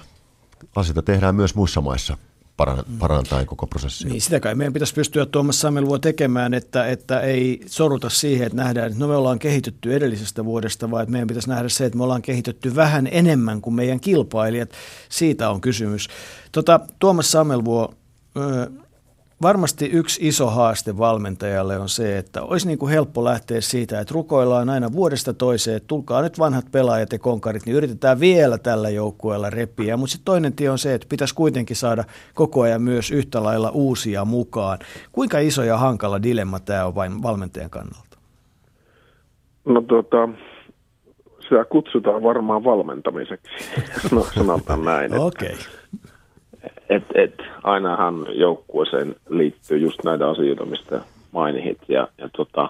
B: Asioita tehdään myös muissa maissa parantaa koko prosessia.
A: Niin, sitä kai meidän pitäisi pystyä Tuomas Samelua tekemään, että, että ei soruta siihen, että nähdään, että no me ollaan kehitytty edellisestä vuodesta, vaan että meidän pitäisi nähdä se, että me ollaan kehitetty vähän enemmän kuin meidän kilpailijat. Siitä on kysymys. Tota, Tuomas Samelvuo, varmasti yksi iso haaste valmentajalle on se, että olisi niin kuin helppo lähteä siitä, että rukoillaan aina vuodesta toiseen, että tulkaa nyt vanhat pelaajat ja konkarit, niin yritetään vielä tällä joukkueella repiä. Mutta sitten toinen tie on se, että pitäisi kuitenkin saada koko ajan myös yhtä lailla uusia mukaan. Kuinka iso ja hankala dilemma tämä on vain valmentajan kannalta?
F: No tota, sitä kutsutaan varmaan valmentamiseksi, no, sanotaan näin.
A: Okei. Okay
F: et, et, ainahan joukkueeseen liittyy just näitä asioita, mistä mainit. Ja, ja tota,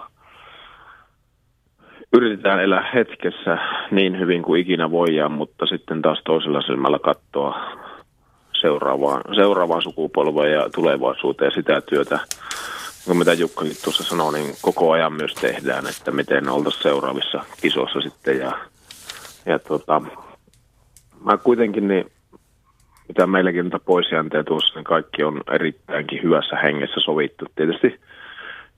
F: yritetään elää hetkessä niin hyvin kuin ikinä voidaan, mutta sitten taas toisella silmällä katsoa seuraavaan, seuraavaan sukupolveen ja tulevaisuuteen sitä työtä, mitä Jukkakin tuossa sanoi, niin koko ajan myös tehdään, että miten oltaisiin seuraavissa kisoissa sitten. Ja, ja tota, mä kuitenkin niin mitä meilläkin niitä poisjäntejä tuossa, niin kaikki on erittäinkin hyvässä hengessä sovittu. Tietysti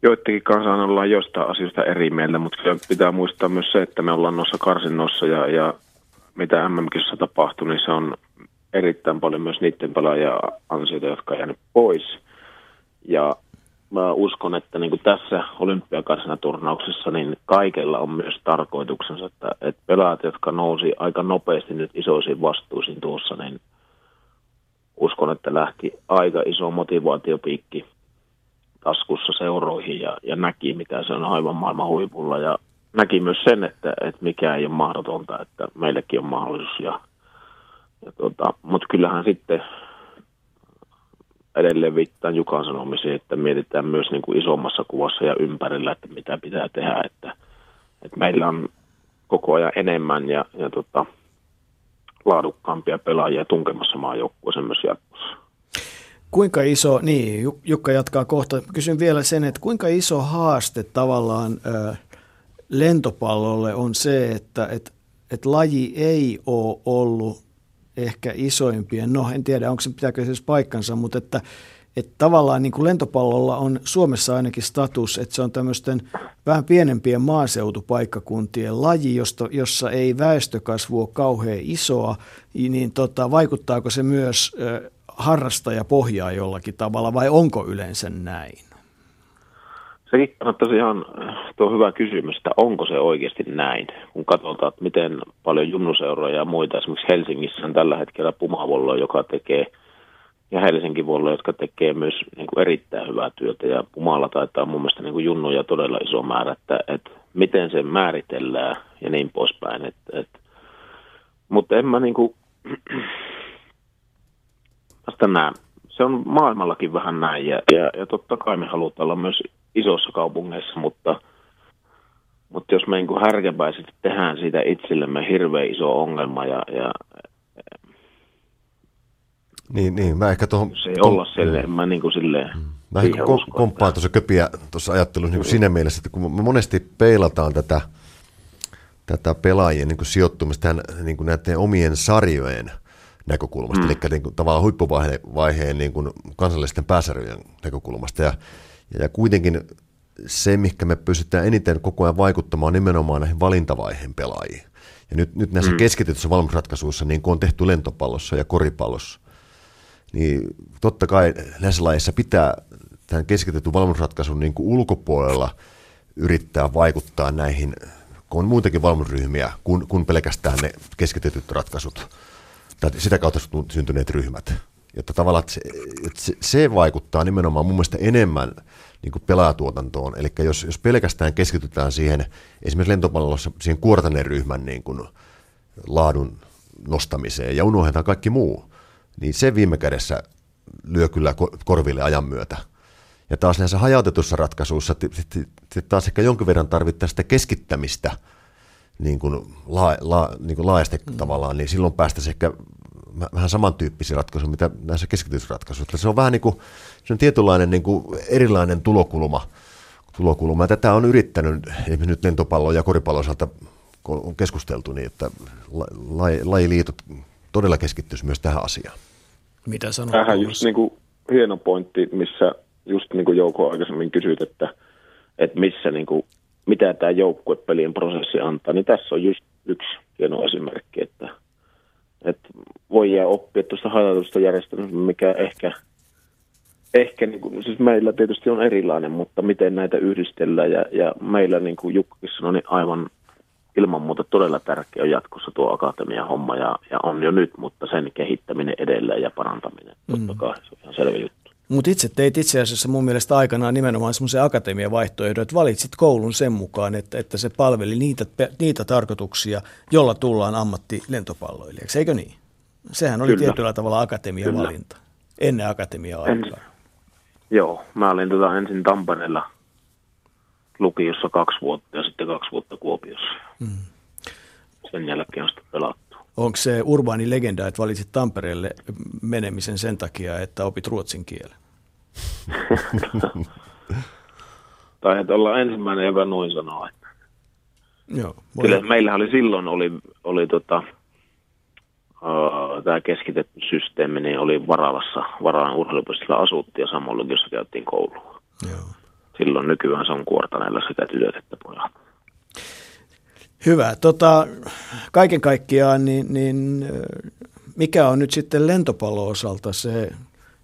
F: joidenkin kanssa ollaan jostain asioista eri mieltä, mutta pitää muistaa myös se, että me ollaan noissa karsinnoissa ja, ja mitä mm tapahtuu, niin se on erittäin paljon myös niiden pelaajia ansioita, jotka on jäänyt pois. Ja mä uskon, että niin kuin tässä olympiakarsinaturnauksessa niin kaikella on myös tarkoituksensa, että, että pelaajat, jotka nousi aika nopeasti nyt isoisiin vastuusiin tuossa, niin – uskon, että lähti aika iso motivaatiopiikki taskussa seuroihin ja, ja näki, mitä se on aivan maailman huipulla. Ja näki myös sen, että, että mikä ei ole mahdotonta, että meillekin on mahdollisuus. Ja, ja tota, Mutta kyllähän sitten edelleen viittaan Jukan sanomisiin, että mietitään myös niin kuin isommassa kuvassa ja ympärillä, että mitä pitää tehdä, että, että meillä on koko ajan enemmän ja, ja tota, laadukkaampia pelaajia tunkemassa maajoukkueeseen myös jatkossa.
A: Kuinka iso, niin Jukka jatkaa kohta, kysyn vielä sen, että kuinka iso haaste tavallaan ö, lentopallolle on se, että et, et laji ei ole ollut ehkä isoimpien, no en tiedä onko se pitääkö se paikkansa, mutta että että tavallaan niin kuin lentopallolla on Suomessa ainakin status, että se on tämmöisten vähän pienempien maaseutupaikkakuntien laji, josta, jossa ei väestökasvu ole kauhean isoa, niin tota, vaikuttaako se myös äh, harrastajapohjaa jollakin tavalla vai onko yleensä näin?
F: Sekin kannattaisi ihan, tuo hyvä kysymys, että onko se oikeasti näin, kun katsotaan, että miten paljon junnuseuroja ja muita, esimerkiksi Helsingissä on tällä hetkellä Pumavollo, joka tekee, ja Helsingin Vollo, jotka tekee myös niin kuin erittäin hyvää työtä, ja Pumalla taitaa mun mielestä niin kuin junnuja todella iso määrä, että, että miten se määritellään ja niin poispäin. Että, että, mutta en mä niin kuin, vasta näe. Se on maailmallakin vähän näin, ja, ja, ja totta kai me halutaan olla myös isossa kaupungeissa, mutta, mutta jos me niin härkäpäisesti tehdään siitä itsellemme hirveän iso ongelma ja, ja
B: niin, niin, mä ehkä tuohon...
F: Se ei olla silleen, mä niin kuin silleen... Mm.
B: Mä ehkä kom- komppaan tuossa köpiä tuossa ajattelussa niin kuin siinä mielessä, että kun me monesti peilataan tätä, tätä pelaajien niin kuin sijoittumista tähän, niin kuin näiden omien sarjojen näkökulmasta, mm. eli niin kuin, tavallaan huippuvaiheen niin kuin kansallisten pääsarjojen näkökulmasta, ja ja kuitenkin se, mikä me pystytään eniten koko ajan vaikuttamaan, nimenomaan näihin valintavaiheen pelaajiin. Ja nyt, nyt näissä mm. keskitytyissä valmennusratkaisuissa, niin kuin on tehty lentopallossa ja koripallossa, niin totta kai näissä lajeissa pitää tämän keskitetyn valmennusratkaisun niin kuin ulkopuolella yrittää vaikuttaa näihin, kun on muitakin valmennusryhmiä kuin, kuin pelkästään ne keskitetyt ratkaisut tai sitä kautta syntyneet ryhmät. Jotta tavallaan että se, että se, se vaikuttaa nimenomaan mun mielestä enemmän niin kuin pelaajatuotantoon. Eli jos, jos pelkästään keskitytään siihen, esimerkiksi lentopallossa siihen kuortaneen ryhmän niin kuin laadun nostamiseen ja unohdetaan kaikki muu, niin se viime kädessä lyö kyllä korville ajan myötä. Ja taas näissä hajautetussa ratkaisuissa taas ehkä jonkin verran tarvittaisiin sitä keskittämistä niin kuin la, la, niin kuin laajasti mm. tavallaan, niin silloin päästäisiin ehkä vähän samantyyppisiä ratkaisuja, mitä näissä keskitysratkaisuissa. Se on vähän niin kuin, se on tietynlainen niin kuin erilainen tulokulma. tulokulma. Ja tätä on yrittänyt esimerkiksi nyt lentopallon ja koripallon osalta, kun on keskusteltu, niin että lajiliitot todella keskittyisi myös tähän asiaan.
A: Mitä sanoo?
F: Tähän just niin kuin hieno pointti, missä just niin kuin Jouko aikaisemmin kysyit, että, että missä niin kuin, mitä tämä joukkuepelien prosessi antaa, niin tässä on just yksi hieno esimerkki, että – että voi jää oppia tuosta hajautusta järjestelmästä, mikä ehkä, ehkä niin kuin, siis meillä tietysti on erilainen, mutta miten näitä yhdistellään ja, ja meillä niin kuin Jukkakin sanoi, niin aivan ilman muuta todella tärkeä on jatkossa tuo akatemian homma ja, ja on jo nyt, mutta sen kehittäminen edelleen ja parantaminen, totta mm. kai se on ihan selvä juttu.
A: Mutta itse teit itse asiassa mun mielestä aikanaan nimenomaan semmoisen akatemian vaihtoehdon, että valitsit koulun sen mukaan, että, että se palveli niitä, niitä tarkoituksia, jolla tullaan ammattilentopalloilijaksi, eikö niin? Sehän oli Kyllä. tietyllä tavalla akatemian Kyllä. valinta, ennen akatemiaa aikaa.
F: Joo, mä olin tota ensin Tampereella lukiossa kaksi vuotta ja sitten kaksi vuotta Kuopiossa. Mm. Sen jälkeen on sitten pelattu.
A: Onko se urbaani legenda, että valitsit Tampereelle menemisen sen takia, että opit ruotsin kielen?
F: tai että olla ensimmäinen, joka noin sanoo. Että.
A: Joo,
F: Kyllä meillä oli silloin oli, oli tota, uh, tämä keskitetty systeemi, niin oli Varavassa, Varaan urheilupistilla asuttiin ja samalla lukiossa käytiin koulua. Joo. Silloin nykyään se on kuortaneella sekä tytöt että pojat.
A: Hyvä. Tota, kaiken kaikkiaan, niin, niin mikä on nyt sitten lentopallo-osalta se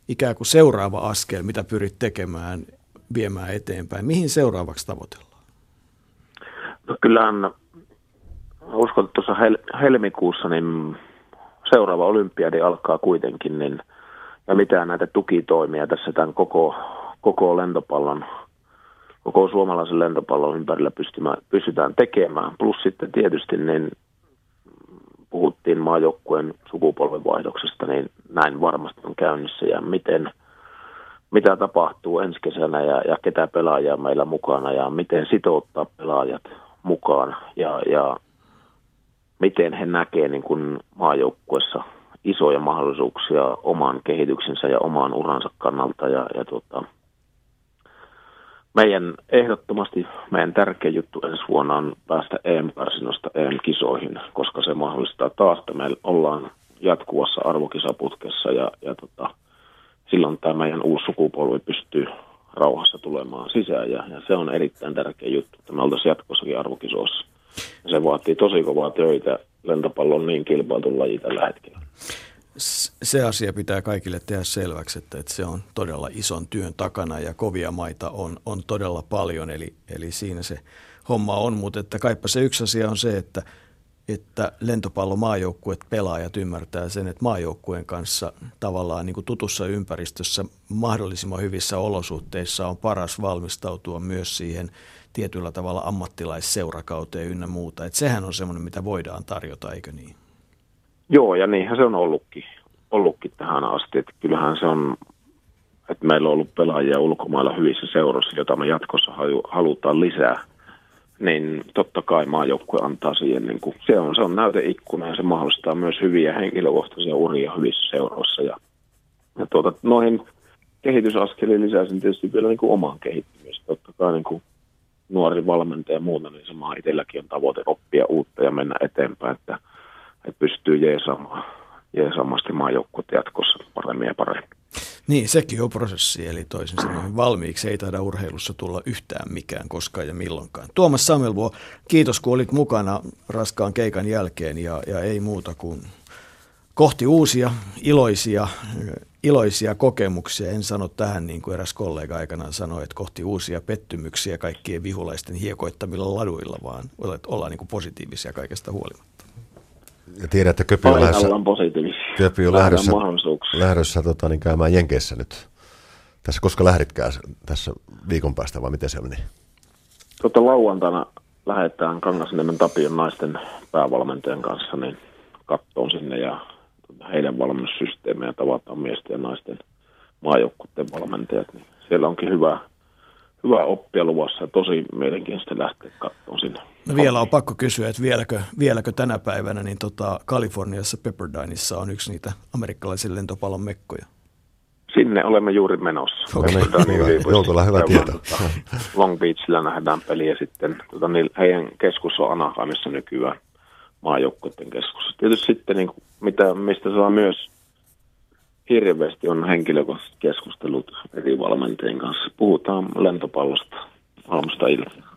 A: ikään kuin seuraava askel, mitä pyrit tekemään, viemään eteenpäin? Mihin seuraavaksi tavoitellaan?
F: No kyllähän uskon, että tuossa hel- helmikuussa niin seuraava olympiadi alkaa kuitenkin, niin, ja mitään näitä tukitoimia tässä tämän koko, koko lentopallon koko suomalaisen lentopallon ympärillä pystytään tekemään. Plus sitten tietysti niin puhuttiin maajoukkueen sukupolvenvaihdoksesta, niin näin varmasti on käynnissä ja miten, mitä tapahtuu ensi kesänä ja, ja ketä pelaajia meillä mukana ja miten sitouttaa pelaajat mukaan ja, ja miten he näkevät niin kuin maajoukkuessa isoja mahdollisuuksia oman kehityksensä ja oman uransa kannalta ja, ja tota, meidän ehdottomasti meidän tärkeä juttu ensi vuonna on päästä EM-karsinosta EM-kisoihin, koska se mahdollistaa taas, että me ollaan jatkuvassa arvokisaputkessa ja, ja tota, silloin tämä meidän uusi sukupolvi pystyy rauhassa tulemaan sisään ja, ja se on erittäin tärkeä juttu, että me oltaisiin jatkossakin arvokisoissa. Se vaatii tosi kovaa töitä. Lentopallo on niin kilpailtu laji tällä hetkellä.
A: Se asia pitää kaikille tehdä selväksi, että, että se on todella ison työn takana ja kovia maita on, on todella paljon, eli, eli siinä se homma on, mutta että kaipa se yksi asia on se, että – että lentopallomaajoukkuet pelaajat ymmärtää sen, että maajoukkueen kanssa tavallaan niin kuin tutussa ympäristössä mahdollisimman hyvissä olosuhteissa on paras valmistautua myös siihen tietyllä tavalla ammattilaisseurakauteen ynnä muuta. Että sehän on semmoinen, mitä voidaan tarjota, eikö niin?
F: Joo, ja niinhän se on ollutkin, ollutkin tähän asti. Että kyllähän se on, että meillä on ollut pelaajia ulkomailla hyvissä seuroissa, joita me jatkossa halutaan lisää – niin totta kai maajoukkue antaa siihen, niin kuin, se, on, se on näyteikkuna ja se mahdollistaa myös hyviä henkilökohtaisia uria hyvissä seuroissa. Ja, ja tuota, noihin kehitysaskeliin lisäisin tietysti vielä niin kuin omaan kehittymistä. Totta kai niin kuin nuori valmentaja ja muuta, niin sama itselläkin on tavoite oppia uutta ja mennä eteenpäin, että, että pystyy jeesaamaan, jeesaamaan maajoukkuetta jatkossa paremmin ja paremmin.
A: Niin, sekin on prosessi, eli toisin sanoen valmiiksi ei taida urheilussa tulla yhtään mikään koskaan ja milloinkaan. Tuomas Samelvuo, kiitos kun olit mukana raskaan keikan jälkeen ja, ja ei muuta kuin kohti uusia iloisia, iloisia kokemuksia. En sano tähän niin kuin eräs kollega aikanaan sanoi, että kohti uusia pettymyksiä kaikkien vihulaisten hiekoittamilla laduilla, vaan ollaan niin kuin positiivisia kaikesta huolimatta.
B: Ja tiedän, että Köpi on lähdössä, Köpi on lähdössä, lähdössä tota, niin käymään Jenkeissä nyt. Tässä, koska lähditkään tässä viikon päästä vai miten se meni?
F: Tota, lauantaina lähdetään Kangasniemen Tapion naisten päävalmentajan kanssa niin kattoon sinne ja heidän valmennussysteemejä tavataan miesten ja naisten maajoukkuiden valmentajat. Niin siellä onkin hyvä, hyvä oppia luvassa ja tosi mielenkiintoista lähteä katsomaan sinne.
A: No vielä on pakko kysyä, että vieläkö, vieläkö tänä päivänä niin tota Kaliforniassa Pepperdineissa on yksi niitä amerikkalaisen lentopallon mekkoja?
F: Sinne olemme juuri menossa. Okay.
B: Joo, hyvä tieto.
F: Long Beachillä nähdään peli ja sitten tota, niin heidän keskus on Anaheimissa nykyään maajoukkuiden keskus. Tietysti sitten, niin, mitä, mistä saa myös hirveästi on henkilökohtaiset keskustelut eri valmentajien kanssa. Puhutaan lentopallosta aamusta iltaan.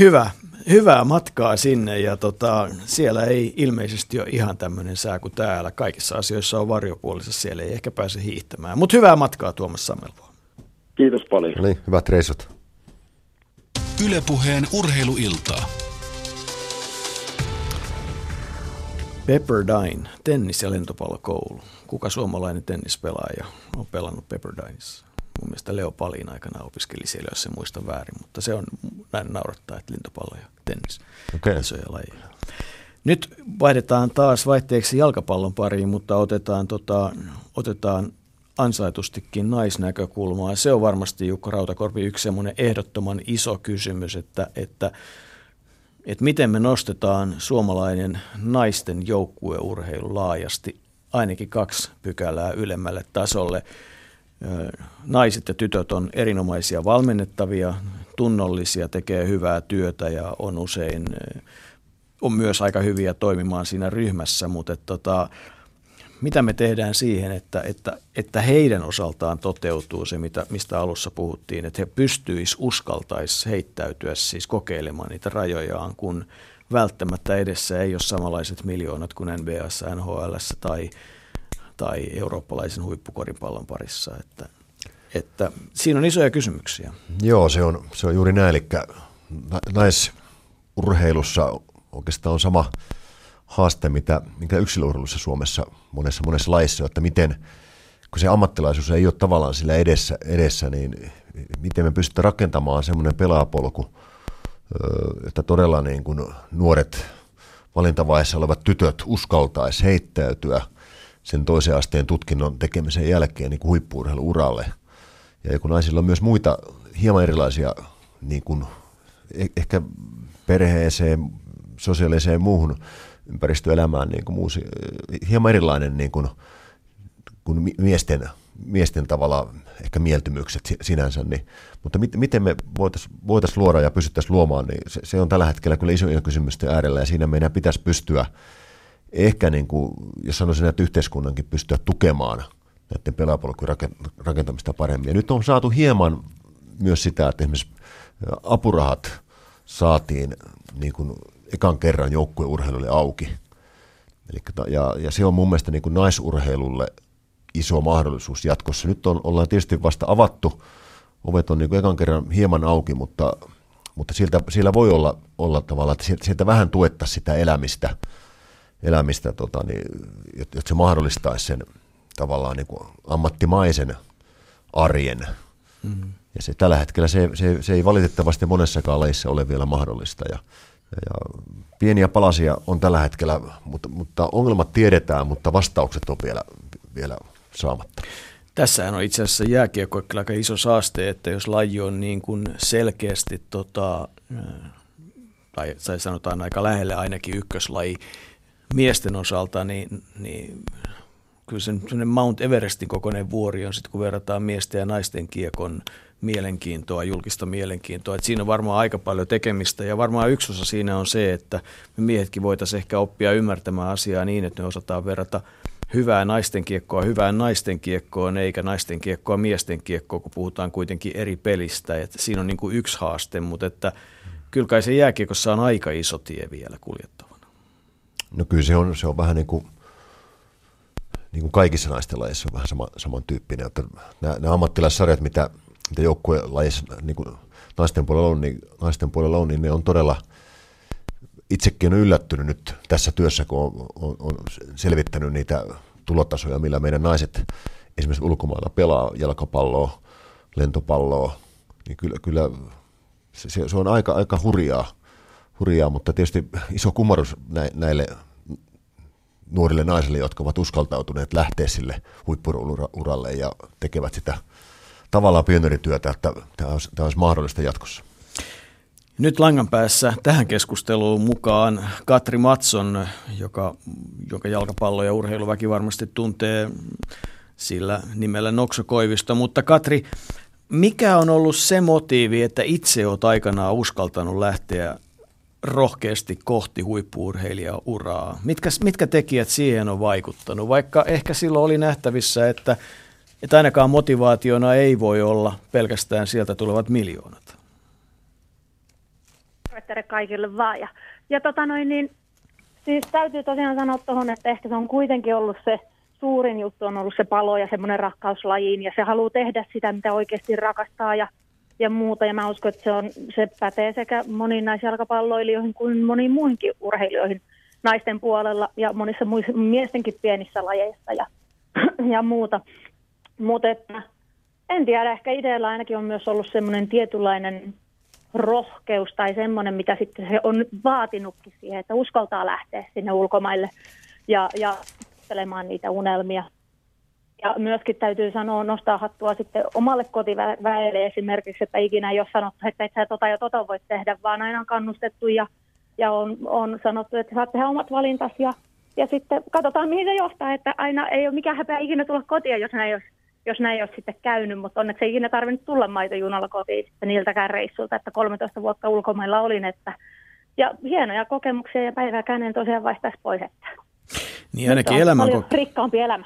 A: Hyvä, hyvää matkaa sinne ja tota, siellä ei ilmeisesti ole ihan tämmöinen sää kuin täällä. Kaikissa asioissa on varjopuolisessa, siellä ei ehkä pääse hiihtämään. Mutta hyvää matkaa Tuomas Samelvo.
F: Kiitos paljon.
B: No niin, hyvät reissut.
D: Ylepuheen urheiluiltaa.
A: Pepperdine, tennis- ja lentopallokoulu. Kuka suomalainen tennispelaaja on pelannut Pepperdineissa? Mun mielestä Leo Palin aikana opiskeli siellä, jos se muista väärin, mutta se on näin naurattaa, että lintopallo ja tennis, okay. isoja lajeja. Nyt vaihdetaan taas vaihteeksi jalkapallon pariin, mutta otetaan, tota, otetaan ansaitustikin naisnäkökulmaa. Se on varmasti Jukka Rautakorpi yksi semmoinen ehdottoman iso kysymys, että, että, että miten me nostetaan suomalainen naisten joukkueurheilu laajasti ainakin kaksi pykälää ylemmälle tasolle naiset ja tytöt on erinomaisia valmennettavia, tunnollisia, tekee hyvää työtä ja on usein on myös aika hyviä toimimaan siinä ryhmässä, mutta että tota, mitä me tehdään siihen, että, että, että heidän osaltaan toteutuu se, mitä, mistä alussa puhuttiin, että he pystyisivät, uskaltaisi heittäytyä siis kokeilemaan niitä rajojaan, kun välttämättä edessä ei ole samanlaiset miljoonat kuin NBAssa, NHL tai tai eurooppalaisen huippukoripallon parissa. Että, että siinä on isoja kysymyksiä.
B: Joo, se on, se on juuri näin. Eli naisurheilussa oikeastaan on sama haaste, mitä, mikä yksilöurheilussa Suomessa monessa, monessa laissa, että miten, kun se ammattilaisuus ei ole tavallaan sillä edessä, edessä niin miten me pystytään rakentamaan semmoinen pelaapolku, että todella niin kuin nuoret valintavaiheessa olevat tytöt uskaltaisi heittäytyä – sen toisen asteen tutkinnon tekemisen jälkeen niin huippuurheiluuralle. Ja kun naisilla on myös muita hieman erilaisia niin kuin, e- ehkä perheeseen, sosiaaliseen muuhun ympäristöelämään niin kuin muusi, hieman erilainen niin kuin, kuin miesten, miesten tavalla ehkä mieltymykset sinänsä, niin, mutta mit, miten me voitaisiin voitais luoda ja pystyttäisiin luomaan, niin se, se on tällä hetkellä kyllä isojen kysymysten äärellä ja siinä meidän pitäisi pystyä – ehkä, niin kuin, jos sanoisin, että yhteiskunnankin pystyä tukemaan näiden pelaapolkujen rakentamista paremmin. Ja nyt on saatu hieman myös sitä, että esimerkiksi apurahat saatiin niin kuin ekan kerran joukkueurheilulle auki. Eli, ja, ja se on mun mielestä niin kuin naisurheilulle iso mahdollisuus jatkossa. Nyt on, ollaan tietysti vasta avattu, ovet on niin kuin ekan kerran hieman auki, mutta, mutta siltä, siellä voi olla, olla tavallaan, että sieltä vähän tuettaisiin sitä elämistä, elämistä tota, niin, jotta se mahdollistaisi sen tavallaan niin kuin ammattimaisen arjen. Mm-hmm. Ja se, tällä hetkellä se, se, se ei valitettavasti monessakaan lajissa ole vielä mahdollista. Ja, ja pieniä palasia on tällä hetkellä, mutta, mutta ongelmat tiedetään, mutta vastaukset on vielä, vielä saamatta.
A: Tässähän on itse asiassa jääkiekko aika iso saaste, että jos laji on niin kuin selkeästi, tota, tai, tai sanotaan aika lähelle ainakin ykköslaji miesten osalta, niin, niin kyllä se Mount Everestin kokoinen vuori on sitten, kun verrataan miesten ja naisten kiekon mielenkiintoa, julkista mielenkiintoa. Et siinä on varmaan aika paljon tekemistä ja varmaan yksi osa siinä on se, että me miehetkin voitaisiin ehkä oppia ymmärtämään asiaa niin, että me osataan verrata hyvää naisten kiekkoa hyvään naisten kiekkoon, eikä naisten kiekkoa miesten kiekkoa, kun puhutaan kuitenkin eri pelistä. Et siinä on niin kuin yksi haaste, mutta että kyllä kai se jääkiekossa on aika iso tie vielä kuljettavana.
B: No kyllä se on, se on vähän niin kuin niin kuin kaikissa naisten lajeissa on vähän sama, samantyyppinen. Että nämä, nämä ammattilaissarjat, mitä, mitä joukkuelajissa niin kuin naisten, puolella on, niin, naisten puolella on, niin ne on todella, itsekin on yllättynyt nyt tässä työssä, kun on, on, on selvittänyt niitä tulotasoja, millä meidän naiset esimerkiksi ulkomailla pelaa jalkapalloa, lentopalloa, niin kyllä, kyllä se, se on aika, aika hurjaa, hurjaa, mutta tietysti iso kumarus näille nuorille naisille, jotka ovat uskaltautuneet lähteä sille huippuuralle ja tekevät sitä tavallaan pioneerityötä, että tämä olisi, tämä olisi mahdollista jatkossa.
A: Nyt langan päässä tähän keskusteluun mukaan Katri Matson, joka, joka jalkapallo- ja urheiluväki varmasti tuntee sillä nimellä Nokso Koivisto. Mutta Katri, mikä on ollut se motiivi, että itse olet aikanaan uskaltanut lähteä rohkeasti kohti huippuurheilijauraa? Mitkä, mitkä tekijät siihen on vaikuttanut? Vaikka ehkä silloin oli nähtävissä, että, että ainakaan motivaationa ei voi olla pelkästään sieltä tulevat miljoonat.
H: kaikille vaan. Ja, ja tota noin, niin, siis täytyy tosiaan sanoa tuohon, että ehkä se on kuitenkin ollut se suurin juttu on ollut se palo ja semmoinen rakkaus lajiin ja se haluaa tehdä sitä, mitä oikeasti rakastaa ja ja muuta. Ja mä uskon, että se, on, se pätee sekä moniin naisjalkapalloilijoihin kuin moniin muihinkin urheilijoihin naisten puolella ja monissa muissa miestenkin pienissä lajeissa ja, ja muuta. Mutta että en tiedä, ehkä itsellä ainakin on myös ollut semmoinen tietynlainen rohkeus tai semmoinen, mitä sitten se on vaatinutkin siihen, että uskaltaa lähteä sinne ulkomaille ja, ja niitä unelmia. Ja myöskin täytyy sanoa, nostaa hattua sitten omalle kotiväelle esimerkiksi, että ikinä ei ole sanottu, että et sä tota ja tota voit tehdä, vaan aina on kannustettu ja, ja on, on sanottu, että saat tehdä omat valintas ja, ja sitten katsotaan mihin se johtaa, että aina ei ole mikään häpeä ikinä tulla kotia, jos näin olisi jos näin ei ole sitten käynyt, mutta onneksi ei ikinä tarvinnut tulla maitojunalla kotiin sitten niiltäkään reissulta, että 13 vuotta ulkomailla olin, että ja hienoja kokemuksia ja päivääkään en tosiaan vaistaisi pois, että
A: niin ainakin elämän
H: rikkaampi elämä.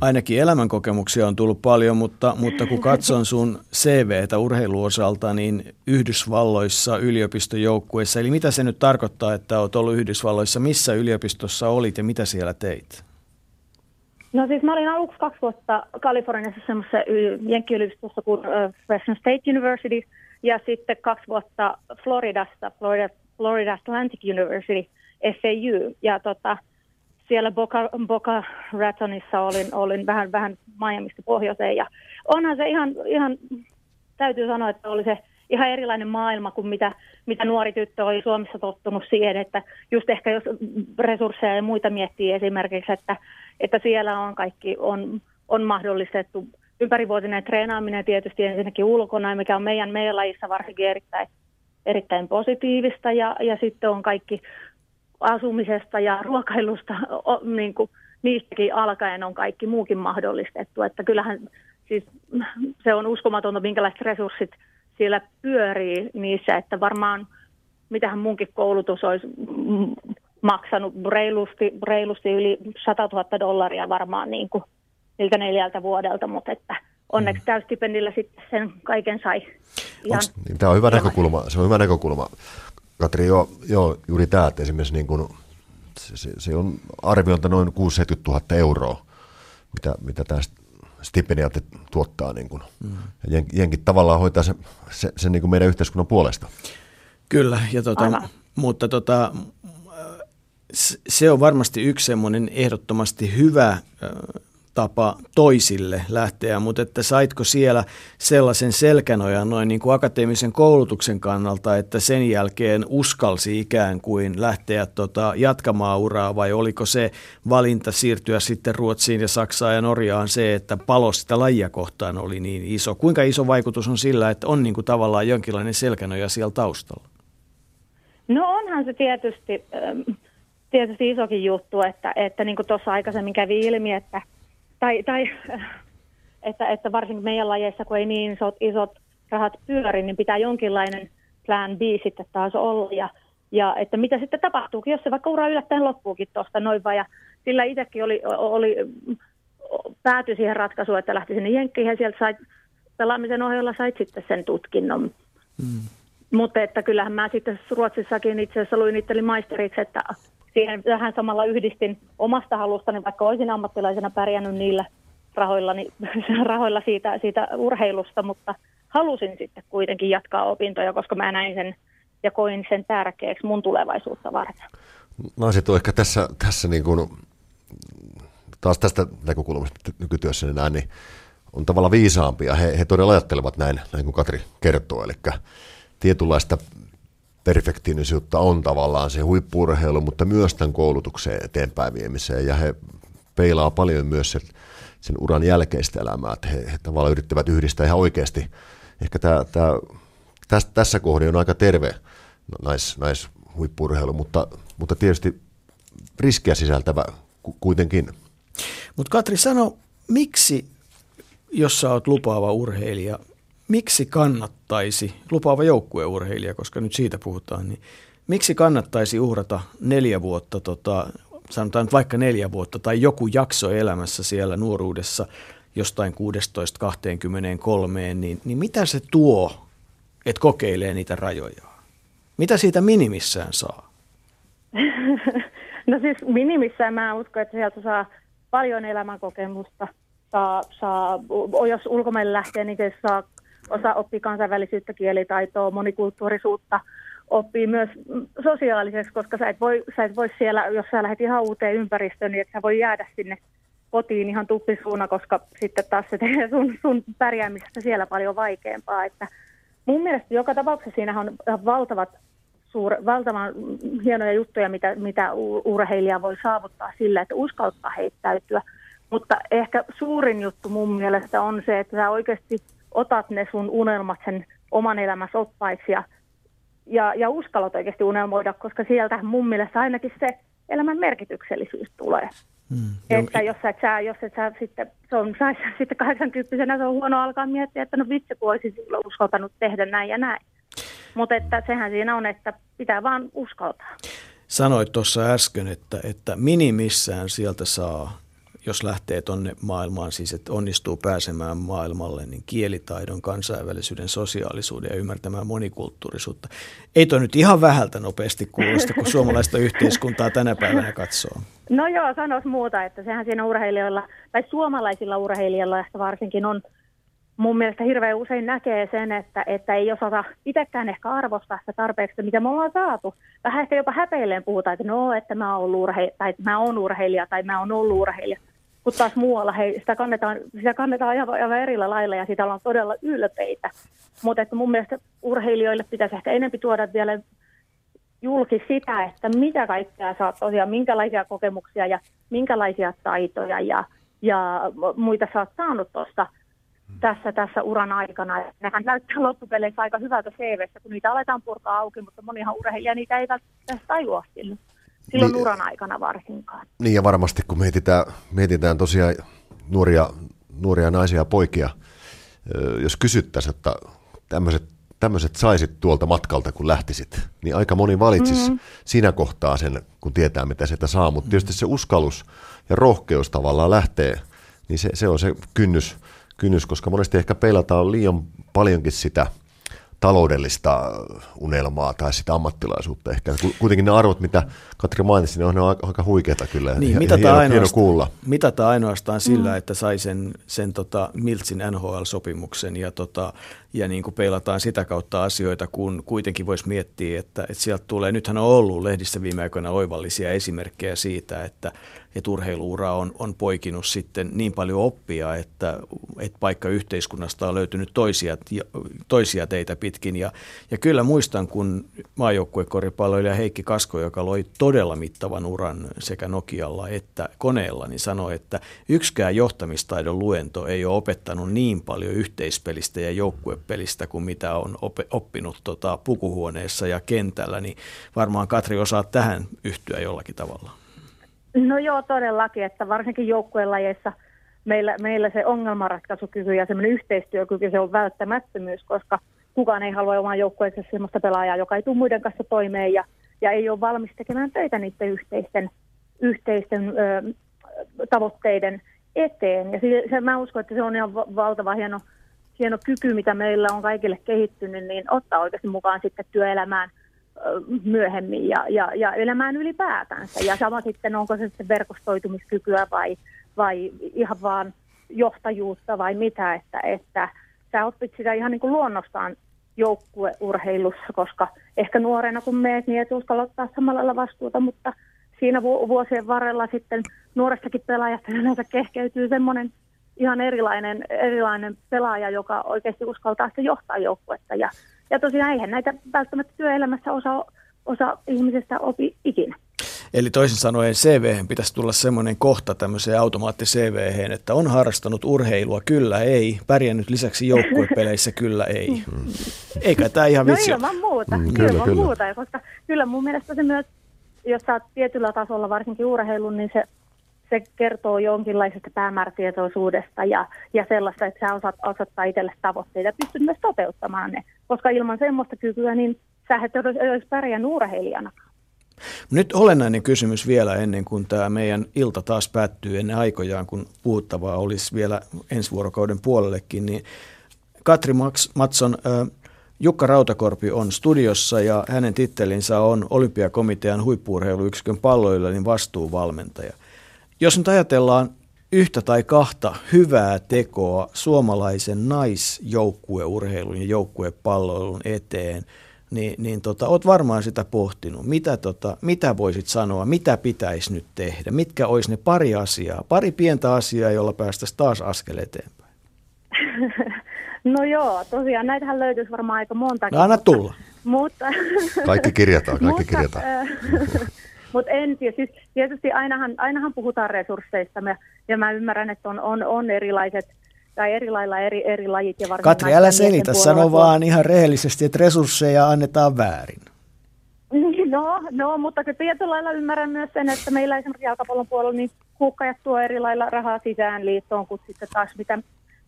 A: Ainakin elämänkokemuksia on tullut paljon, mutta, mutta kun katson sun CVtä urheiluosalta, niin Yhdysvalloissa yliopistojoukkueessa, eli mitä se nyt tarkoittaa, että olet ollut Yhdysvalloissa, missä yliopistossa olit ja mitä siellä teit?
H: No siis mä olin aluksi kaksi vuotta Kaliforniassa semmoisessa jenkkiyliopistossa kuin Fresno State University ja sitten kaksi vuotta Floridassa, Florida, Florida Atlantic University, FAU. Ja tota, siellä Boca, Boca Ratonissa olin, olin vähän, vähän Miamista pohjoiseen. Ja onhan se ihan, ihan, täytyy sanoa, että oli se ihan erilainen maailma kuin mitä, mitä nuori tyttö oli Suomessa tottunut siihen, että just ehkä jos resursseja ja muita miettii esimerkiksi, että, että siellä on kaikki on, on mahdollistettu ympärivuotinen treenaaminen tietysti ensinnäkin ulkona, mikä on meidän, meidän lajissa varsinkin erittäin, erittäin positiivista. Ja, ja sitten on kaikki asumisesta ja ruokailusta, niin kuin, niistäkin alkaen on kaikki muukin mahdollistettu. Että kyllähän siis se on uskomatonta, minkälaiset resurssit siellä pyörii niissä, että varmaan mitähän munkin koulutus olisi maksanut reilusti, reilusti yli 100 000 dollaria varmaan niin kuin niiltä neljältä vuodelta, mutta että onneksi mm. täystipendillä sitten sen kaiken sai.
B: Ihan niin, tämä on hyvä näkökulma, se on hyvä näkökulma. Katri, joo, joo juuri tämä, että esimerkiksi niin kuin, se, se, se, on arviolta noin 670 000 euroa, mitä, mitä tämä stipendiaatti tuottaa. Niin kuin. Mm. Ja jenkit tavallaan hoitaa sen, se, se niin kuin meidän yhteiskunnan puolesta.
A: Kyllä, ja tota, mutta tota, se on varmasti yksi semmoinen ehdottomasti hyvä tapa toisille lähteä, mutta että saitko siellä sellaisen selkänojan noin niin kuin akateemisen koulutuksen kannalta, että sen jälkeen uskalsi ikään kuin lähteä tota, jatkamaan uraa vai oliko se valinta siirtyä sitten Ruotsiin ja Saksaan ja Norjaan se, että palo sitä lajia kohtaan oli niin iso? Kuinka iso vaikutus on sillä, että on niin kuin tavallaan jonkinlainen selkänoja siellä taustalla?
H: No onhan se tietysti, tietysti isokin juttu, että, että niin kuin tuossa aikaisemmin kävi ilmi, että tai, tai että, että varsinkin meidän lajeissa, kun ei niin isot, isot rahat pyöri, niin pitää jonkinlainen plan B sitten taas olla. Ja, ja että mitä sitten tapahtuukin, jos se vaikka ura yllättäen loppuukin tuosta noin vaan. Ja sillä itsekin oli, oli, päätyi siihen ratkaisuun, että lähti sinne Jenkkiin ja sieltä sai, pelaamisen ohjalla sait sitten sen tutkinnon. Mm. Mutta että kyllähän mä sitten Ruotsissakin itse asiassa luin itselleni maisteriksi, että siihen vähän samalla yhdistin omasta halustani, vaikka olisin ammattilaisena pärjännyt niillä rahoilla, niin, rahoilla siitä, siitä urheilusta, mutta halusin sitten kuitenkin jatkaa opintoja, koska mä näin sen ja koin sen tärkeäksi mun tulevaisuutta varten.
B: Naiset on ehkä tässä, tässä niin kuin, taas tästä näkökulmasta nykytyössä näin, niin on tavallaan viisaampia. He, he todella ajattelevat näin, näin kuin Katri kertoo, eli tietynlaista perfektiinisuutta on tavallaan se huippurheilu, mutta myös tämän koulutuksen eteenpäin viemiseen. Ja he peilaa paljon myös sen, sen uran jälkeistä elämää, että he, he tavallaan yrittävät yhdistää ihan oikeasti. Ehkä tämä, tämä, tässä, tässä kohdin on aika terve nais, naishuippurheilu, mutta, mutta tietysti riskiä sisältävä kuitenkin.
A: Mutta Katri, sano, miksi, jos sä oot lupaava urheilija, miksi kannattaisi, lupaava joukkueurheilija, koska nyt siitä puhutaan, niin miksi kannattaisi uhrata neljä vuotta, tota, sanotaan nyt vaikka neljä vuotta tai joku jakso elämässä siellä nuoruudessa jostain 16-23, niin, niin mitä se tuo, että kokeilee niitä rajoja? Mitä siitä minimissään saa?
H: No siis minimissään mä uskon, että sieltä saa paljon elämänkokemusta. Saa, saa, jos ulkomaille lähtee, niin saa osa oppii kansainvälisyyttä, kielitaitoa, monikulttuurisuutta, oppii myös sosiaaliseksi, koska sä et voi, sä et voi siellä, jos sä lähdet ihan uuteen ympäristöön, niin et sä voi jäädä sinne kotiin ihan tuppisuuna, koska sitten taas se tekee sun, sun pärjäämisestä siellä paljon vaikeampaa. Että mun mielestä joka tapauksessa siinä on valtavat suur, valtavan hienoja juttuja, mitä, mitä urheilija voi saavuttaa sillä, että uskaltaa heittäytyä. Mutta ehkä suurin juttu mun mielestä on se, että sä oikeasti otat ne sun unelmat sen oman elämässä oppaiksi ja, ja, ja uskallat oikeasti unelmoida, koska sieltä mun mielestä ainakin se elämän merkityksellisyys tulee. Hmm. Että jos et sä, jos et sä sitten, se on, sais, sitten 80 se on huono alkaa miettiä, että no vitsi, kun olisin silloin uskaltanut tehdä näin ja näin. Mutta että sehän siinä on, että pitää vaan uskaltaa.
A: Sanoit tuossa äsken, että, että minimissään sieltä saa jos lähtee tuonne maailmaan, siis että onnistuu pääsemään maailmalle, niin kielitaidon, kansainvälisyyden, sosiaalisuuden ja ymmärtämään monikulttuurisuutta. Ei toi nyt ihan vähältä nopeasti kuulosta, kun suomalaista yhteiskuntaa tänä päivänä katsoo.
H: No joo, sanois muuta, että sehän siinä urheilijoilla, tai suomalaisilla urheilijoilla ehkä varsinkin on mun mielestä hirveän usein näkee sen, että, että ei osata itsekään ehkä arvostaa sitä tarpeeksi, mitä me ollaan saatu. Vähän ehkä jopa häpeilleen puhutaan, että no, että mä oon, urhe- tai mä oon urheilija tai mä oon ollut urheilija kun taas muualla hei, sitä kannetaan, sitä kannetaan aivan, aivan erillä lailla ja siitä ollaan todella ylpeitä. Mutta että mun mielestä urheilijoille pitäisi ehkä enempi tuoda vielä julki sitä, että mitä kaikkea saa tosiaan, minkälaisia kokemuksia ja minkälaisia taitoja ja, ja muita sä oot saanut tuosta tässä, tässä uran aikana. Nehän näyttää loppupeleissä aika hyvältä CVssä, kun niitä aletaan purkaa auki, mutta monihan urheilija niitä ei välttämättä tajua silloin silloin niin, uran aikana varsinkaan.
B: Niin ja varmasti kun mietitään, mietitään tosiaan nuoria, nuoria naisia ja poikia, jos kysyttäisiin, että tämmöiset tämmöiset saisit tuolta matkalta, kun lähtisit, niin aika moni valitsisi mm-hmm. siinä kohtaa sen, kun tietää, mitä sieltä saa. Mutta tietysti se uskallus ja rohkeus tavallaan lähtee niin se, se on se kynnys, kynnys, koska monesti ehkä peilataan liian paljonkin sitä – taloudellista unelmaa tai sitä ammattilaisuutta ehkä. Kuitenkin ne arvot, mitä Katri mainitsi, ne on, ne on aika huikeita kyllä.
A: Niin, mitä hieno, hieno kuulla. Mitataan ainoastaan sillä, mm. että sai sen, sen tota Miltsin NHL-sopimuksen ja, tota, ja niin kuin peilataan sitä kautta asioita, kun kuitenkin voisi miettiä, että, että sieltä tulee, nythän on ollut lehdissä viime aikoina oivallisia esimerkkejä siitä, että, että urheiluura on, on poikinut sitten niin paljon oppia, että, että paikka yhteiskunnasta on löytynyt toisia, toisia teitä pitkin. Ja, ja kyllä muistan, kun maajoukkuekoripalloilija Heikki Kasko, joka loi todella mittavan uran sekä Nokialla että koneella, niin sanoi, että yksikään johtamistaidon luento ei ole opettanut niin paljon yhteispelistä ja joukkuepelistä kuin mitä on oppinut tota, pukuhuoneessa ja kentällä, niin varmaan Katri osaa tähän yhtyä jollakin tavalla.
H: No joo, todellakin, että varsinkin joukkuelajeissa meillä, meillä se ongelmanratkaisukyky ja semmoinen yhteistyökyky, se on välttämättömyys, koska kukaan ei halua oman joukkueensa sellaista pelaajaa, joka ei tule muiden kanssa toimeen ja, ja ei ole valmis tekemään töitä niiden yhteisten, yhteisten ö, tavoitteiden eteen. Ja se, se, mä uskon, että se on ihan valtava hieno, hieno kyky, mitä meillä on kaikille kehittynyt, niin ottaa oikeasti mukaan sitten työelämään – myöhemmin ja, ja, ja elämään ylipäätänsä. Ja sama sitten, onko se sitten verkostoitumiskykyä vai, vai ihan vaan johtajuutta vai mitä, että, että sä oppit sitä ihan niin kuin luonnostaan joukkueurheilussa, koska ehkä nuorena kun meet, niin et uskalla ottaa samalla vastuuta, mutta siinä vuosien varrella sitten nuorestakin pelaajasta yleensä kehkeytyy semmoinen ihan erilainen, erilainen pelaaja, joka oikeasti uskaltaa sitten johtaa joukkuetta ja ja tosiaan eihän näitä välttämättä työelämässä osa, osa ihmisestä opi ikinä.
A: Eli toisin sanoen CV pitäisi tulla semmoinen kohta tämmöiseen automaatti CV, että on harrastanut urheilua, kyllä ei, pärjännyt lisäksi joukkuepeleissä, kyllä ei. Eikä tämä ihan
H: vitsi. No ilman muuta, mm, kyllä, ilman kyllä. muuta, koska kyllä mun mielestä se myös, jos sä oot tietyllä tasolla varsinkin urheilun, niin se se kertoo jonkinlaisesta päämäärätietoisuudesta ja, ja sellaista, että sä osaat asettaa itselle tavoitteita ja pystyt myös toteuttamaan ne. Koska ilman semmoista kykyä, niin sä et olisi pärjännyt urheilijana.
A: Nyt olennainen kysymys vielä ennen kuin tämä meidän ilta taas päättyy ennen aikojaan, kun puhuttavaa olisi vielä ensi vuorokauden puolellekin, niin Katri Matson, Jukka Rautakorpi on studiossa ja hänen tittelinsä on Olympiakomitean huippuurheiluyksikön palloilla vastuuvalmentaja. Jos nyt ajatellaan yhtä tai kahta hyvää tekoa suomalaisen naisjoukkueurheilun ja joukkuepalloilun eteen, niin, niin tota, oot varmaan sitä pohtinut. Mitä, tota, mitä voisit sanoa, mitä pitäisi nyt tehdä? Mitkä olisi ne pari asiaa, pari pientä asiaa, jolla päästäisiin taas askel eteenpäin?
H: No joo, tosiaan näitähän löytyisi varmaan aika monta.
A: No anna tulla.
H: Mutta,
B: kaikki kirjataan, kaikki kirjataan.
H: Mutta en, siis tietysti ainahan, ainahan puhutaan resursseista me, ja mä ymmärrän, että on, on, on erilaiset tai eri lailla eri, eri lajit. Ja
A: Katri, älä selitä, sano vaan ihan rehellisesti, että resursseja annetaan väärin.
H: No, no mutta tietyllä lailla ymmärrän myös sen, että meillä esimerkiksi jalkapallon puolella niin huukkajat tuo eri lailla rahaa sisään liittoon kuin sitten taas mitä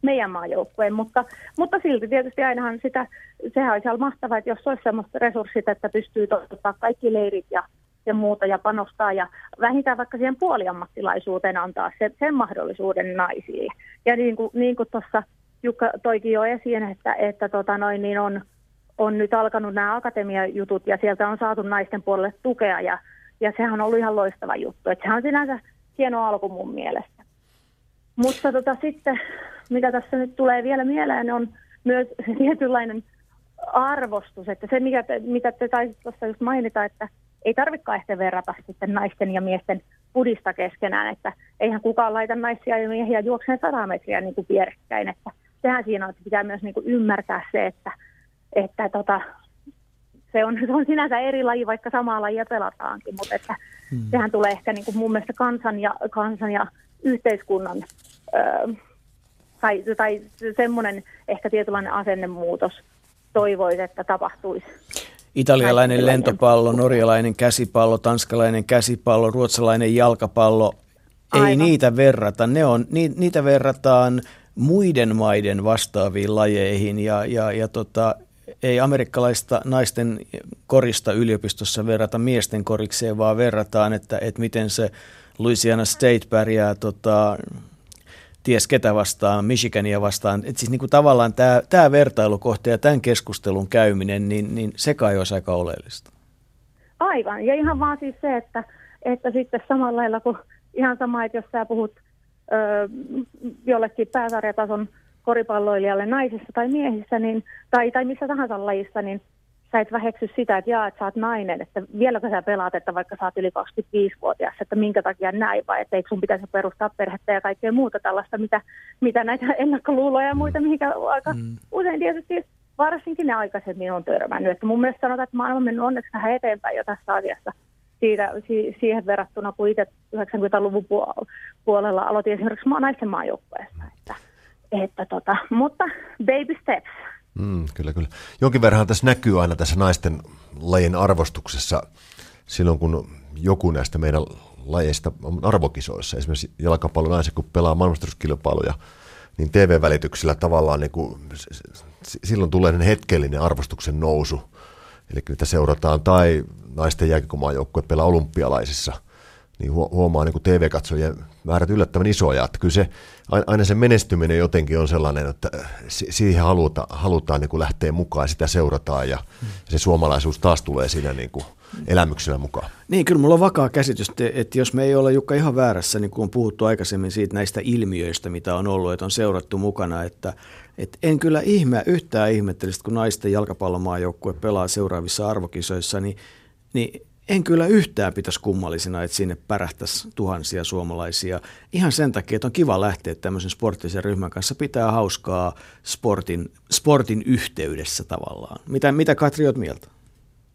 H: meidän maajoukkueen, mutta, mutta silti tietysti ainahan sitä, sehän olisi ihan mahtavaa, että jos olisi sellaiset resurssit, että pystyy toteuttamaan kaikki leirit ja ja muuta ja panostaa ja vähintään vaikka siihen puoliammattilaisuuteen antaa sen, sen mahdollisuuden naisille. Ja niin kuin, niin kuin tuossa Jukka toikin jo esiin, että, että tota noin, niin on, on nyt alkanut nämä akatemiajutut ja sieltä on saatu naisten puolelle tukea ja, ja sehän on ollut ihan loistava juttu. Että sehän on sinänsä hieno alku mun mielestä. Mutta tota, sitten, mitä tässä nyt tulee vielä mieleen, on myös tietynlainen arvostus, että se, mikä te, mitä te taisitte tuossa just mainita, että ei tarvitsekaan ehkä verrata sitten naisten ja miesten pudista keskenään, että eihän kukaan laita naisia ja miehiä juokseen 100 metriä niin kuin vierekkäin, että sehän siinä on, että pitää myös niin kuin ymmärtää se, että, että tota, se, on, se on sinänsä eri laji, vaikka samaa lajia pelataankin, mutta että hmm. sehän tulee ehkä niin kuin mun mielestä kansan ja, kansan ja yhteiskunnan öö, tai, tai semmoinen ehkä tietynlainen asennemuutos toivoisi, että tapahtuisi.
A: Italialainen lentopallo, norjalainen käsipallo, tanskalainen käsipallo, ruotsalainen jalkapallo, ei Aivan. niitä verrata. Ne on, ni, niitä verrataan muiden maiden vastaaviin lajeihin ja, ja, ja tota, ei amerikkalaista naisten korista yliopistossa verrata miesten korikseen, vaan verrataan, että, että miten se Louisiana State pärjää tota, ties ketä vastaan, Michigania vastaan. Et siis niin kuin tavallaan tämä, vertailukohta ja tämän keskustelun käyminen, niin, niin se kai olisi aika oleellista.
H: Aivan, ja ihan vaan siis se, että, että sitten samalla lailla kuin ihan sama, että jos sä puhut ö, jollekin pääsarjatason koripalloilijalle naisissa tai miehissä, niin, tai, tai missä tahansa lajissa, niin sä et väheksy sitä, että jaa, että sä oot nainen, että vieläkö sä pelaat, että vaikka sä oot yli 25-vuotias, että minkä takia näin, vai että eikö sun pitäisi perustaa perhettä ja kaikkea muuta tällaista, mitä, mitä näitä ennakkoluuloja ja muita, mihinkä aika mm. usein tietysti varsinkin ne aikaisemmin on törmännyt. Että mun mielestä sanotaan, että maailma on mennyt onneksi vähän eteenpäin jo tässä asiassa siitä, si, siihen verrattuna, kun itse 90-luvun puolella aloitin esimerkiksi naisten maajoukkueessa. Että, että tota, mutta baby steps.
B: Mm, kyllä, kyllä. Jonkin verran tässä näkyy aina tässä naisten lajin arvostuksessa silloin, kun joku näistä meidän lajeista on arvokisoissa. Esimerkiksi jalkapallon naiset, kun pelaa maailmanmestaruuskilpailuja, niin TV-välityksellä tavallaan niin kuin, silloin tulee hetkellinen arvostuksen nousu. Eli niitä seurataan, tai naisten jääkikomaajoukkoja pelaa olympialaisissa – niin huomaa niin TV-katsojien määrät yllättävän isoja. Että kyllä se, aina se menestyminen jotenkin on sellainen, että siihen haluta, halutaan niin kuin lähteä mukaan, sitä seurataan ja mm. se suomalaisuus taas tulee siinä niin kuin elämyksenä mukaan.
A: Niin, kyllä mulla on vakaa käsitys, että jos me ei ole Jukka ihan väärässä, niin kuin on puhuttu aikaisemmin siitä näistä ilmiöistä, mitä on ollut, että on seurattu mukana, että, että en kyllä ihmeä yhtään ihmettelistä, kun naisten jalkapallomaajoukkue pelaa seuraavissa arvokisoissa, niin, niin en kyllä yhtään pitäisi kummallisena, että sinne pärähtäisi tuhansia suomalaisia. Ihan sen takia, että on kiva lähteä tämmöisen sporttisen ryhmän kanssa pitää hauskaa sportin, sportin yhteydessä tavallaan. Mitä, mitä Katri olet mieltä?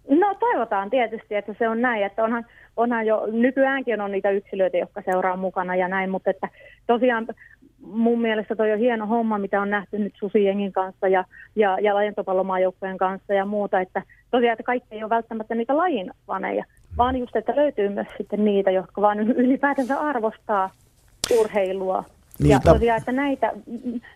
H: No toivotaan tietysti, että se on näin, että onhan, onhan jo nykyäänkin on niitä yksilöitä, jotka seuraa mukana ja näin, mutta että tosiaan mun mielestä toi on hieno homma, mitä on nähty nyt Susijengin kanssa ja, ja, ja lajentopallomaajoukkojen kanssa ja muuta, että tosiaan, että kaikki ei ole välttämättä niitä lajin faneja, vaan just, että löytyy myös sitten niitä, jotka vaan ylipäätänsä arvostaa urheilua. Niitä. Ja tosiaan, että näitä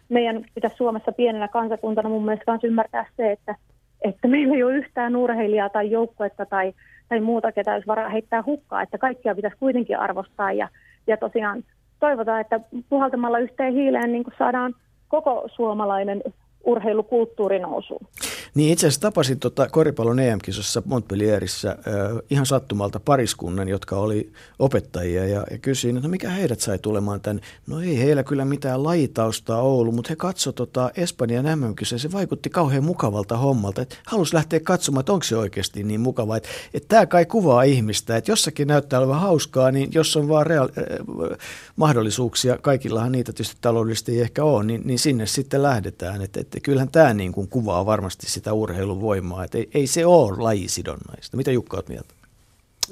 H: meidän pitäisi Suomessa pienenä kansakuntana mun mielestä myös ymmärtää se, että, että meillä ei ole yhtään urheilijaa tai joukkuetta tai, tai muuta, ketä olisi varaa heittää hukkaa, että kaikkia pitäisi kuitenkin arvostaa ja, ja tosiaan toivotaan, että puhaltamalla yhteen hiileen niin saadaan koko suomalainen urheilukulttuuri nousuun.
A: Niin itse asiassa tapasin tota koripallon EM-kisossa Montpellierissä ihan sattumalta pariskunnan, jotka oli opettajia ja, ja kysyin, että no mikä heidät sai tulemaan tänne. No ei heillä kyllä mitään lajitaustaa ollut, mutta he katsoivat tota Espanjan mm se vaikutti kauhean mukavalta hommalta. Että halusi lähteä katsomaan, että onko se oikeasti niin mukava. Että, että tämä kai kuvaa ihmistä, että jossakin näyttää olevan hauskaa, niin jos on vaan reaal, äh, mahdollisuuksia, kaikillahan niitä tietysti taloudellisesti ei ehkä ole, niin, niin sinne sitten lähdetään. Että, että kyllähän tämä niin kuin kuvaa varmasti sitä urheilun voimaa. Että ei, ei se ole lajisidonnaista. Mitä Jukka olet mieltä?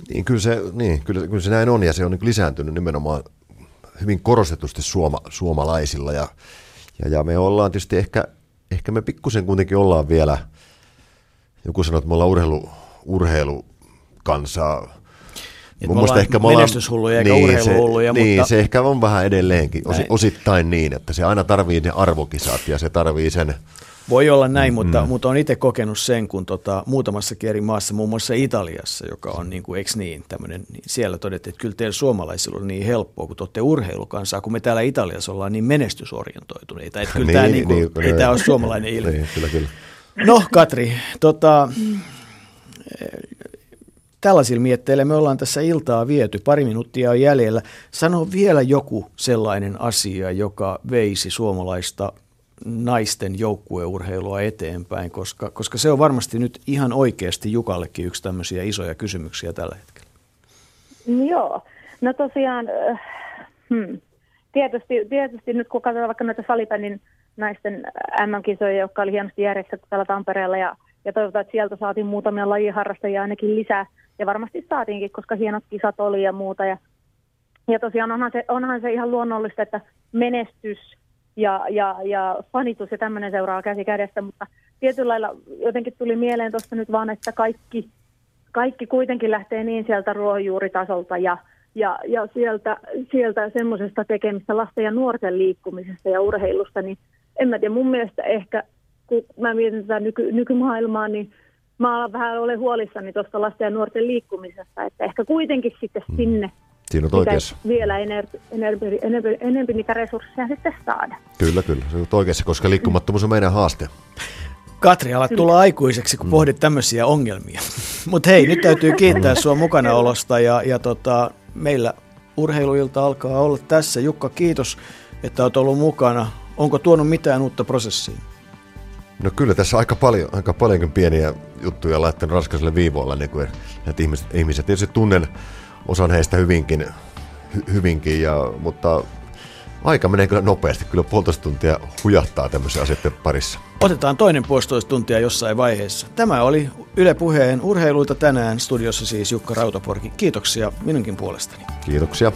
B: Niin, kyllä se, niin, kyllä, kyllä se näin on ja se on niin lisääntynyt nimenomaan hyvin korostetusti suoma, suomalaisilla ja, ja, ja me ollaan tietysti ehkä, ehkä me pikkusen kuitenkin ollaan vielä, joku sanoo, että me ollaan urheilu, urheilukansaa,
A: Mun me ehkä me menestyshulluja eikä niin, urheiluhulluja.
B: Se, mutta... Niin, se ehkä on vähän edelleenkin, Näin. osittain niin, että se aina tarvii ne arvokisat ja se tarvii sen
A: voi olla näin, mutta, mm. mutta on itse kokenut sen, kun tota, muutamassa eri maassa, muun muassa Italiassa, joka on niin kuin, eikö niin, tämmöinen, niin siellä todettiin, että kyllä teillä suomalaisilla on niin helppoa, kun te olette urheilukansaa, kun me täällä Italiassa ollaan niin menestysorientoituneita. Että kyllä niin, tämä, niin kuin, niin, ei tämä ole suomalainen ilmiö. Niin, kyllä, kyllä. No Katri, tota, tällaisilla mietteillä me ollaan tässä iltaa viety, pari minuuttia on jäljellä. Sano vielä joku sellainen asia, joka veisi suomalaista naisten joukkueurheilua eteenpäin, koska, koska se on varmasti nyt ihan oikeasti Jukallekin yksi tämmöisiä isoja kysymyksiä tällä hetkellä.
H: Joo, no tosiaan, äh, hmm. tietysti, tietysti nyt kun katsotaan vaikka näitä salibändin naisten MM-kisoja, jotka oli hienosti järjestetty täällä Tampereella ja, ja toivotaan, että sieltä saatiin muutamia lajiharrastajia ainakin lisää ja varmasti saatiinkin, koska hienot kisat oli ja muuta ja, ja tosiaan onhan se, onhan se ihan luonnollista, että menestys – ja, ja, ja fanitus ja tämmöinen seuraa käsi kädessä, mutta tietyllä lailla jotenkin tuli mieleen tuosta nyt vaan, että kaikki, kaikki kuitenkin lähtee niin sieltä ruohonjuuritasolta ja, ja, ja sieltä, sieltä semmoisesta tekemistä lasten ja nuorten liikkumisesta ja urheilusta, niin en mä tiedä, mun mielestä ehkä, kun mä mietin tätä nyky, nykymaailmaa, niin mä olen vähän olen huolissani tuosta lasten ja nuorten liikkumisesta, että ehkä kuitenkin sitten sinne
B: Siinä on oikeassa.
H: vielä enempi, enempi, enempi, enempi niitä resursseja sitten saada.
B: Kyllä, kyllä. Se on oikeassa, koska liikkumattomuus on meidän haaste.
A: Katri, alat tulla aikuiseksi, kun pohdit tämmöisiä ongelmia. Mutta hei, nyt täytyy kiittää sua mukanaolosta ja, ja tota, meillä urheiluilta alkaa olla tässä. Jukka, kiitos, että olet ollut mukana. Onko tuonut mitään uutta prosessiin?
B: No kyllä tässä aika paljon, aika paljonkin pieniä juttuja laittanut raskaiselle viivoilla, niin kuin että ihmiset, ihmiset tietysti tunnen osan heistä hyvinkin, hy, hyvinkin ja, mutta aika menee kyllä nopeasti. Kyllä puolitoista tuntia hujahtaa tämmöisen asioiden parissa.
A: Otetaan toinen puolitoista tuntia jossain vaiheessa. Tämä oli Yle Puheen urheiluita tänään. Studiossa siis Jukka Rautaporki. Kiitoksia minunkin puolestani.
B: Kiitoksia.